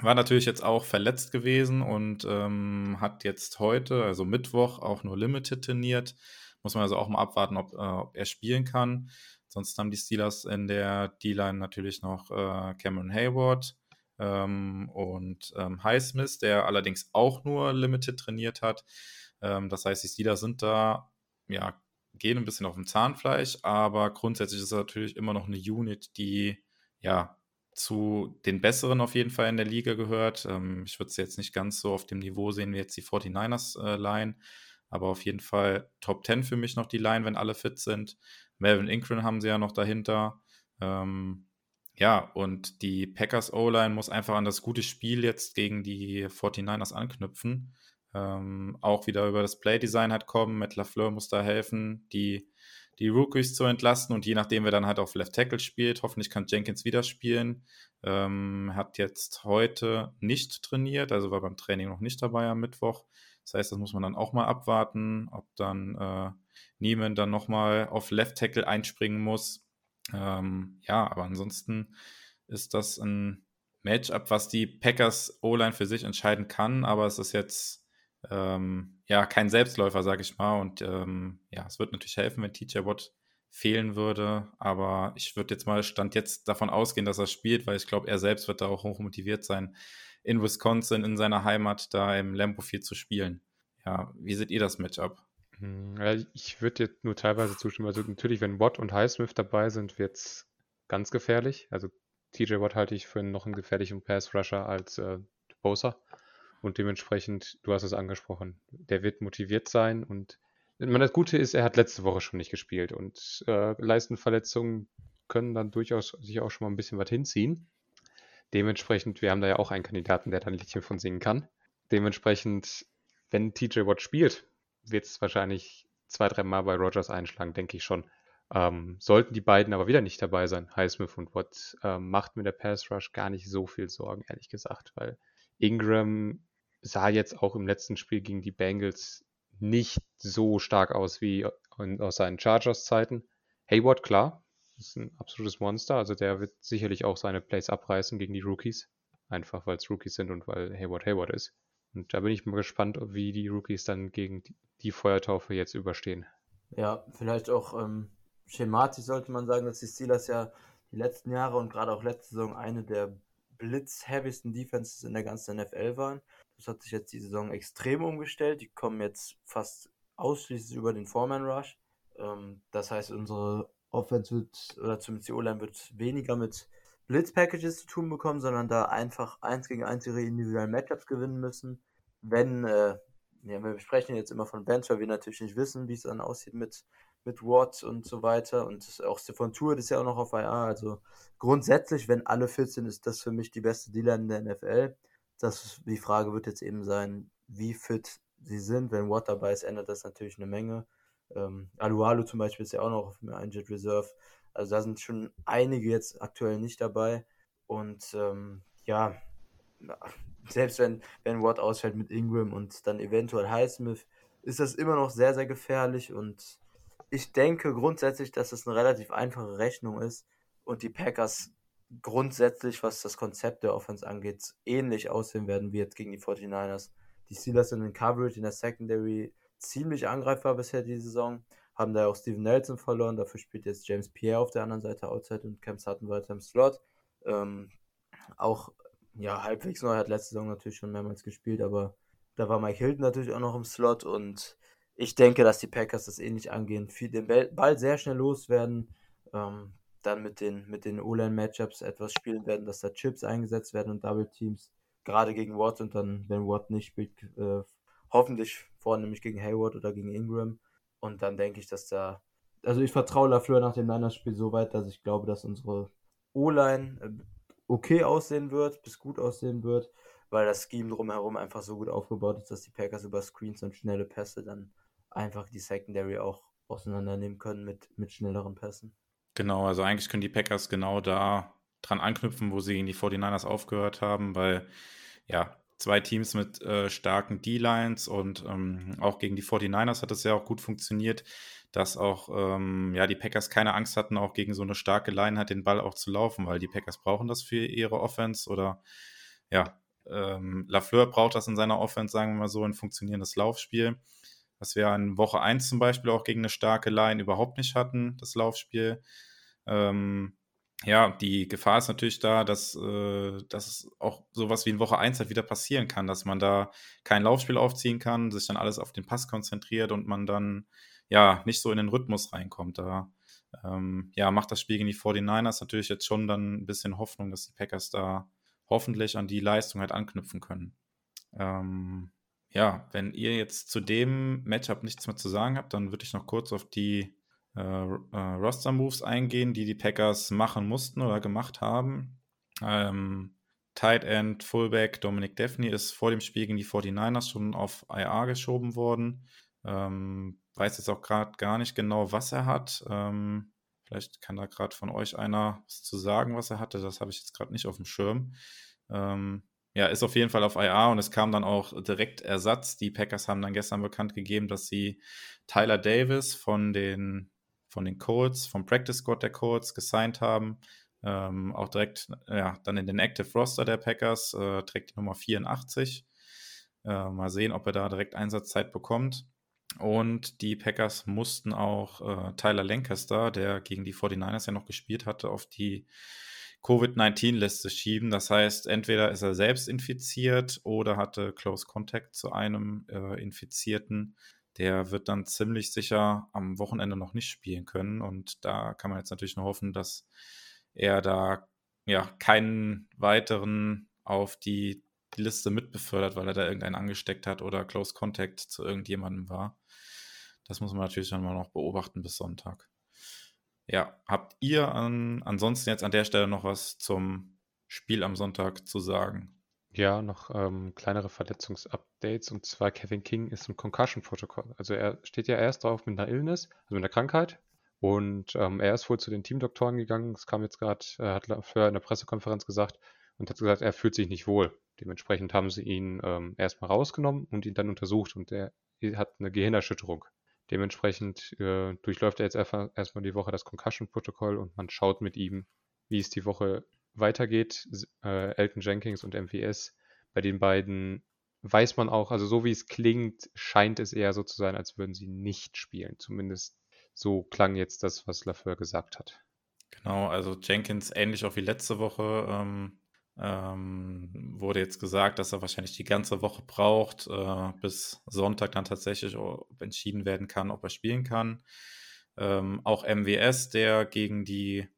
[SPEAKER 1] War natürlich jetzt auch verletzt gewesen und ähm, hat jetzt heute, also Mittwoch, auch nur Limited trainiert. Muss man also auch mal abwarten, ob, äh, ob er spielen kann. Sonst haben die Steelers in der D-Line natürlich noch äh, Cameron Hayward ähm, und ähm, Highsmith, der allerdings auch nur Limited trainiert hat. Ähm, das heißt, die Steelers sind da, ja, gehen ein bisschen auf dem Zahnfleisch, aber grundsätzlich ist es natürlich immer noch eine Unit, die, ja, zu den besseren auf jeden Fall in der Liga gehört. Ähm, ich würde es jetzt nicht ganz so auf dem Niveau sehen wie jetzt die 49ers-Line, äh, aber auf jeden Fall Top 10 für mich noch die Line, wenn alle fit sind. Melvin Ingram haben sie ja noch dahinter. Ähm, ja, und die Packers O-Line muss einfach an das gute Spiel jetzt gegen die 49ers anknüpfen. Ähm, auch wieder über das Playdesign halt kommen. Matt LaFleur muss da helfen, die, die Rookies zu entlasten und je nachdem, wer dann halt auf Left Tackle spielt, hoffentlich kann Jenkins wieder spielen. Ähm, hat jetzt heute nicht trainiert, also war beim Training noch nicht dabei am Mittwoch. Das heißt, das muss man dann auch mal abwarten, ob dann äh, Niemann dann nochmal auf Left Tackle einspringen muss. Ähm, ja, aber ansonsten ist das ein Matchup, was die Packers O-Line für sich entscheiden kann, aber es ist jetzt ähm, ja kein Selbstläufer, sage ich mal. Und ähm, ja, es wird natürlich helfen, wenn TJ Watt fehlen würde, aber ich würde jetzt mal Stand jetzt davon ausgehen, dass er spielt, weil ich glaube, er selbst wird da auch hoch motiviert sein, in Wisconsin, in seiner Heimat, da im Lambo 4 zu spielen. Ja, wie seht ihr das Matchup?
[SPEAKER 2] Hm, ich würde dir nur teilweise zustimmen. Also natürlich, wenn Watt und Highsmith dabei sind, wird es ganz gefährlich. Also TJ Watt halte ich für noch einen gefährlichen Pass-Rusher als äh, Bosa. Und dementsprechend, du hast es angesprochen, der wird motiviert sein. Und das Gute ist, er hat letzte Woche schon nicht gespielt. Und äh, Leistenverletzungen können dann durchaus sich auch schon mal ein bisschen was hinziehen. Dementsprechend, wir haben da ja auch einen Kandidaten, der da ein Liedchen von singen kann. Dementsprechend, wenn TJ Watt spielt, wird es wahrscheinlich zwei, drei Mal bei Rogers einschlagen, denke ich schon. Ähm, sollten die beiden aber wieder nicht dabei sein, Highsmith und Watt, ähm, macht mir der Pass Rush gar nicht so viel Sorgen, ehrlich gesagt, weil Ingram sah jetzt auch im letzten Spiel gegen die Bengals nicht so stark aus wie aus seinen Chargers-Zeiten. Hayward, klar, ist ein absolutes Monster, also der wird sicherlich auch seine Plays abreißen gegen die Rookies, einfach weil es Rookies sind und weil Hayward Hayward ist. Und da bin ich mal gespannt, wie die Rookies dann gegen die Feuertaufe jetzt überstehen.
[SPEAKER 3] Ja, vielleicht auch ähm, schematisch sollte man sagen, dass die Steelers ja die letzten Jahre und gerade auch letzte Saison eine der blitzheavysten Defenses in der ganzen NFL waren. Das hat sich jetzt die Saison extrem umgestellt. Die kommen jetzt fast ausschließlich über den Foreman Rush. Ähm, das heißt, unsere Offense wird, oder zumindest die O-Line wird weniger mit Blitz-Packages zu tun bekommen, sondern da einfach eins gegen eins ihre individuellen Matchups gewinnen müssen. Wenn, äh, ja, wir sprechen jetzt immer von Bench, weil wir natürlich nicht wissen, wie es dann aussieht mit, mit Watt und so weiter. Und auch Stefan Tour ist ja auch noch auf IR. Also grundsätzlich, wenn alle fit sind, ist das für mich die beste Dealer in der NFL. Das, die Frage wird jetzt eben sein, wie fit sie sind. Wenn Watt dabei ist, ändert das natürlich eine Menge. Ähm, Alualu zum Beispiel ist ja auch noch auf dem Injured Reserve. Also da sind schon einige jetzt aktuell nicht dabei. Und ähm, ja, selbst wenn, wenn Watt ausfällt mit Ingram und dann eventuell Highsmith, ist das immer noch sehr, sehr gefährlich. Und ich denke grundsätzlich, dass es eine relativ einfache Rechnung ist und die Packers grundsätzlich, was das Konzept der Offense angeht, ähnlich aussehen werden wie jetzt gegen die 49ers. Die Steelers sind in Coverage in der Secondary ziemlich angreifbar bisher die Saison haben da auch Steven Nelson verloren, dafür spielt jetzt James Pierre auf der anderen Seite Outside und Cam Sutton weiter im Slot. Ähm, auch ja, halbwegs neu, hat letzte Saison natürlich schon mehrmals gespielt, aber da war Mike Hilton natürlich auch noch im Slot und ich denke, dass die Packers das ähnlich angehen, viel den Ball sehr schnell loswerden, ähm, dann mit den, mit den O-Line-Matchups etwas spielen werden, dass da Chips eingesetzt werden und Double Teams, gerade gegen Watt und dann, wenn Watt nicht spielt, äh, hoffentlich vornehmlich gegen Hayward oder gegen Ingram und dann denke ich, dass da. Also ich vertraue Lafleur nach dem Niners-Spiel so weit, dass ich glaube, dass unsere O-Line äh, okay aussehen wird, bis gut aussehen wird, weil das Scheme drumherum einfach so gut aufgebaut ist, dass die Packers über Screens und schnelle Pässe dann einfach die Secondary auch auseinandernehmen können mit, mit schnelleren Pässen.
[SPEAKER 1] Genau, also eigentlich können die Packers genau da dran anknüpfen, wo sie gegen die 49ers aufgehört haben, weil ja, zwei Teams mit äh, starken D-Lines und ähm, auch gegen die 49ers hat es ja auch gut funktioniert, dass auch ähm, ja, die Packers keine Angst hatten, auch gegen so eine starke Line hat den Ball auch zu laufen, weil die Packers brauchen das für ihre Offense oder ja, ähm, Lafleur braucht das in seiner Offense, sagen wir mal so, ein funktionierendes Laufspiel. Was wir in Woche 1 zum Beispiel auch gegen eine starke Line überhaupt nicht hatten, das Laufspiel. Ähm, ja, die Gefahr ist natürlich da, dass, äh, dass auch sowas wie in Woche 1 halt wieder passieren kann, dass man da kein Laufspiel aufziehen kann, sich dann alles auf den Pass konzentriert und man dann ja nicht so in den Rhythmus reinkommt. Da ähm, ja, macht das Spiel gegen die 49ers natürlich jetzt schon dann ein bisschen Hoffnung, dass die Packers da hoffentlich an die Leistung halt anknüpfen können. Ähm, ja, wenn ihr jetzt zu dem Matchup nichts mehr zu sagen habt, dann würde ich noch kurz auf die äh, äh, Roster-Moves eingehen, die die Packers machen mussten oder gemacht haben. Ähm, Tight End, Fullback Dominic Daphne ist vor dem Spiel gegen die 49ers schon auf IR geschoben worden. Ähm, weiß jetzt auch gerade gar nicht genau, was er hat. Ähm, vielleicht kann da gerade von euch einer was zu sagen, was er hatte. Das habe ich jetzt gerade nicht auf dem Schirm. Ähm, ja, ist auf jeden Fall auf IR und es kam dann auch direkt Ersatz. Die Packers haben dann gestern bekannt gegeben, dass sie Tyler Davis von den, von den Colts, vom Practice Squad der Colts gesigned haben. Ähm, auch direkt ja, dann in den Active Roster der Packers, äh, trägt die Nummer 84. Äh, mal sehen, ob er da direkt Einsatzzeit bekommt. Und die Packers mussten auch äh, Tyler Lancaster, der gegen die 49ers ja noch gespielt hatte, auf die Covid-19-Liste schieben. Das heißt, entweder ist er selbst infiziert oder hatte Close Contact zu einem äh, Infizierten. Der wird dann ziemlich sicher am Wochenende noch nicht spielen können. Und da kann man jetzt natürlich nur hoffen, dass er da ja keinen weiteren auf die Liste mitbefördert, weil er da irgendeinen angesteckt hat oder Close Contact zu irgendjemandem war. Das muss man natürlich dann mal noch beobachten bis Sonntag. Ja, habt ihr an, ansonsten jetzt an der Stelle noch was zum Spiel am Sonntag zu sagen?
[SPEAKER 2] Ja, noch ähm, kleinere Verletzungsupdates. Und zwar Kevin King ist im Concussion-Protokoll. Also er steht ja erst drauf mit einer Illness, also mit einer Krankheit. Und ähm, er ist wohl zu den Teamdoktoren gegangen. Es kam jetzt gerade, er hat vorher in der Pressekonferenz gesagt und hat gesagt, er fühlt sich nicht wohl. Dementsprechend haben sie ihn ähm, erstmal rausgenommen und ihn dann untersucht und er hat eine Gehirnerschütterung. Dementsprechend äh, durchläuft er jetzt erstmal die Woche das Concussion-Protokoll und man schaut mit ihm, wie es die Woche weitergeht. Äh, Elton Jenkins und MVS, bei den beiden weiß man auch, also so wie es klingt, scheint es eher so zu sein, als würden sie nicht spielen. Zumindest so klang jetzt das, was Lafleur gesagt hat.
[SPEAKER 1] Genau, also Jenkins ähnlich auch wie letzte Woche ähm, ähm, wurde jetzt gesagt, dass er wahrscheinlich die ganze Woche braucht, äh, bis Sonntag dann tatsächlich entschieden werden kann, ob er spielen kann. Ähm, auch MWS, der gegen die,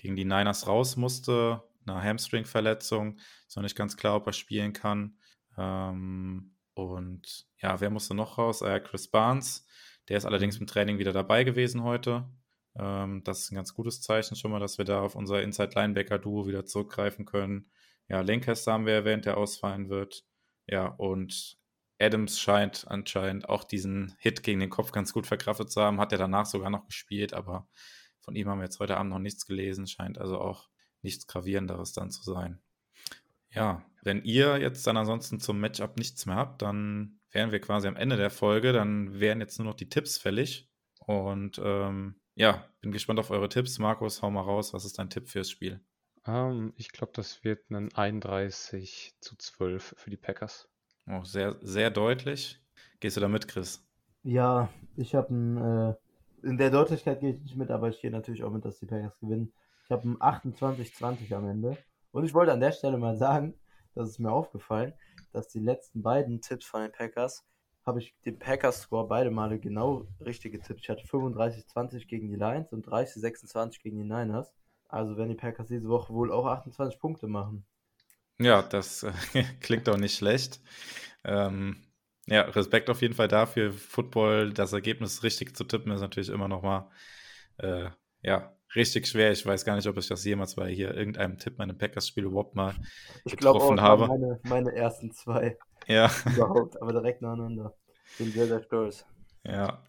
[SPEAKER 1] gegen die Niners raus musste, eine Hamstring-Verletzung, ist noch nicht ganz klar, ob er spielen kann. Ähm, und ja, wer musste noch raus? Äh, Chris Barnes, der ist allerdings im Training wieder dabei gewesen heute. Ähm, das ist ein ganz gutes Zeichen schon mal, dass wir da auf unser Inside-Linebacker-Duo wieder zurückgreifen können. Ja, Lancaster haben wir erwähnt, der ausfallen wird. Ja, und Adams scheint anscheinend auch diesen Hit gegen den Kopf ganz gut verkraftet zu haben. Hat er danach sogar noch gespielt, aber von ihm haben wir jetzt heute Abend noch nichts gelesen. Scheint also auch nichts Gravierenderes dann zu sein. Ja, wenn ihr jetzt dann ansonsten zum Matchup nichts mehr habt, dann wären wir quasi am Ende der Folge. Dann wären jetzt nur noch die Tipps fällig. Und ähm, ja, bin gespannt auf eure Tipps. Markus, hau mal raus. Was ist dein Tipp fürs Spiel?
[SPEAKER 2] Ähm, ich glaube, das wird ein 31 zu 12 für die Packers.
[SPEAKER 1] Oh, sehr, sehr deutlich. Gehst du da mit, Chris?
[SPEAKER 3] Ja, ich habe ein. In der Deutlichkeit gehe ich nicht mit, aber ich gehe natürlich auch mit, dass die Packers gewinnen. Ich habe ein 28-20 am Ende. Und ich wollte an der Stelle mal sagen, das ist mir aufgefallen, dass die letzten beiden Tipps von den Packers habe ich den Packers-Score beide Male genau richtig getippt. Ich hatte 35-20 gegen die Lions und 30-26 gegen die Niners. Also werden die Packers diese Woche wohl auch 28 Punkte machen.
[SPEAKER 1] Ja, das äh, klingt doch nicht schlecht. Ähm, ja, Respekt auf jeden Fall dafür. Football, das Ergebnis richtig zu tippen, ist natürlich immer noch mal äh, ja, richtig schwer. Ich weiß gar nicht, ob ich das jemals bei hier irgendeinem Tipp meine Packers-Spiel überhaupt mal
[SPEAKER 3] Ich glaube auch,
[SPEAKER 1] getroffen
[SPEAKER 3] das
[SPEAKER 1] habe.
[SPEAKER 3] meine, meine ersten zwei
[SPEAKER 1] Ja,
[SPEAKER 3] überhaupt, aber direkt nacheinander. Bin sehr, sehr stolz.
[SPEAKER 1] ja.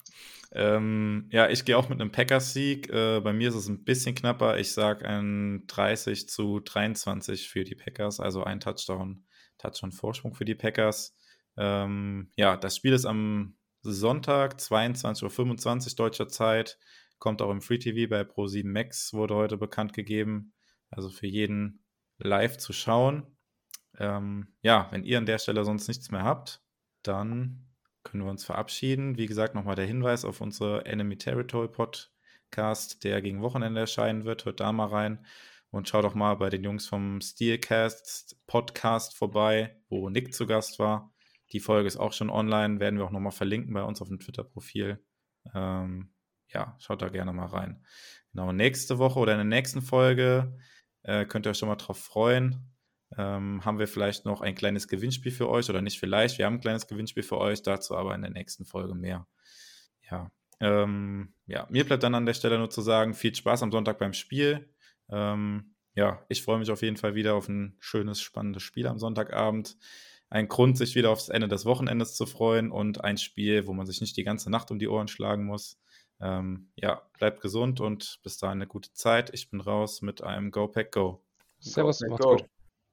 [SPEAKER 1] Ähm, ja, ich gehe auch mit einem Packers-Sieg. Äh, bei mir ist es ein bisschen knapper. Ich sage ein 30 zu 23 für die Packers, also ein Touchdown, Touchdown-Vorsprung für die Packers. Ähm, ja, das Spiel ist am Sonntag, 22.25 Uhr deutscher Zeit. Kommt auch im Free TV bei Pro7 Max, wurde heute bekannt gegeben. Also für jeden live zu schauen. Ähm, ja, wenn ihr an der Stelle sonst nichts mehr habt, dann können wir uns verabschieden. Wie gesagt, nochmal der Hinweis auf unsere Enemy Territory Podcast, der gegen Wochenende erscheinen wird. Hört da mal rein und schaut doch mal bei den Jungs vom Steelcast Podcast vorbei, wo Nick zu Gast war. Die Folge ist auch schon online, werden wir auch nochmal verlinken bei uns auf dem Twitter-Profil. Ähm, ja, schaut da gerne mal rein. Genau, nächste Woche oder in der nächsten Folge äh, könnt ihr euch schon mal drauf freuen. Ähm, haben wir vielleicht noch ein kleines Gewinnspiel für euch oder nicht vielleicht, wir haben ein kleines Gewinnspiel für euch, dazu aber in der nächsten Folge mehr. Ja, ähm, ja, mir bleibt dann an der Stelle nur zu sagen, viel Spaß am Sonntag beim Spiel. Ähm, ja, ich freue mich auf jeden Fall wieder auf ein schönes, spannendes Spiel am Sonntagabend. Ein Grund, sich wieder aufs Ende des Wochenendes zu freuen und ein Spiel, wo man sich nicht die ganze Nacht um die Ohren schlagen muss. Ähm, ja, bleibt gesund und bis dahin eine gute Zeit. Ich bin raus mit einem Go Pack Go.
[SPEAKER 2] Servus,
[SPEAKER 3] Go,
[SPEAKER 2] macht's
[SPEAKER 3] go.
[SPEAKER 2] gut.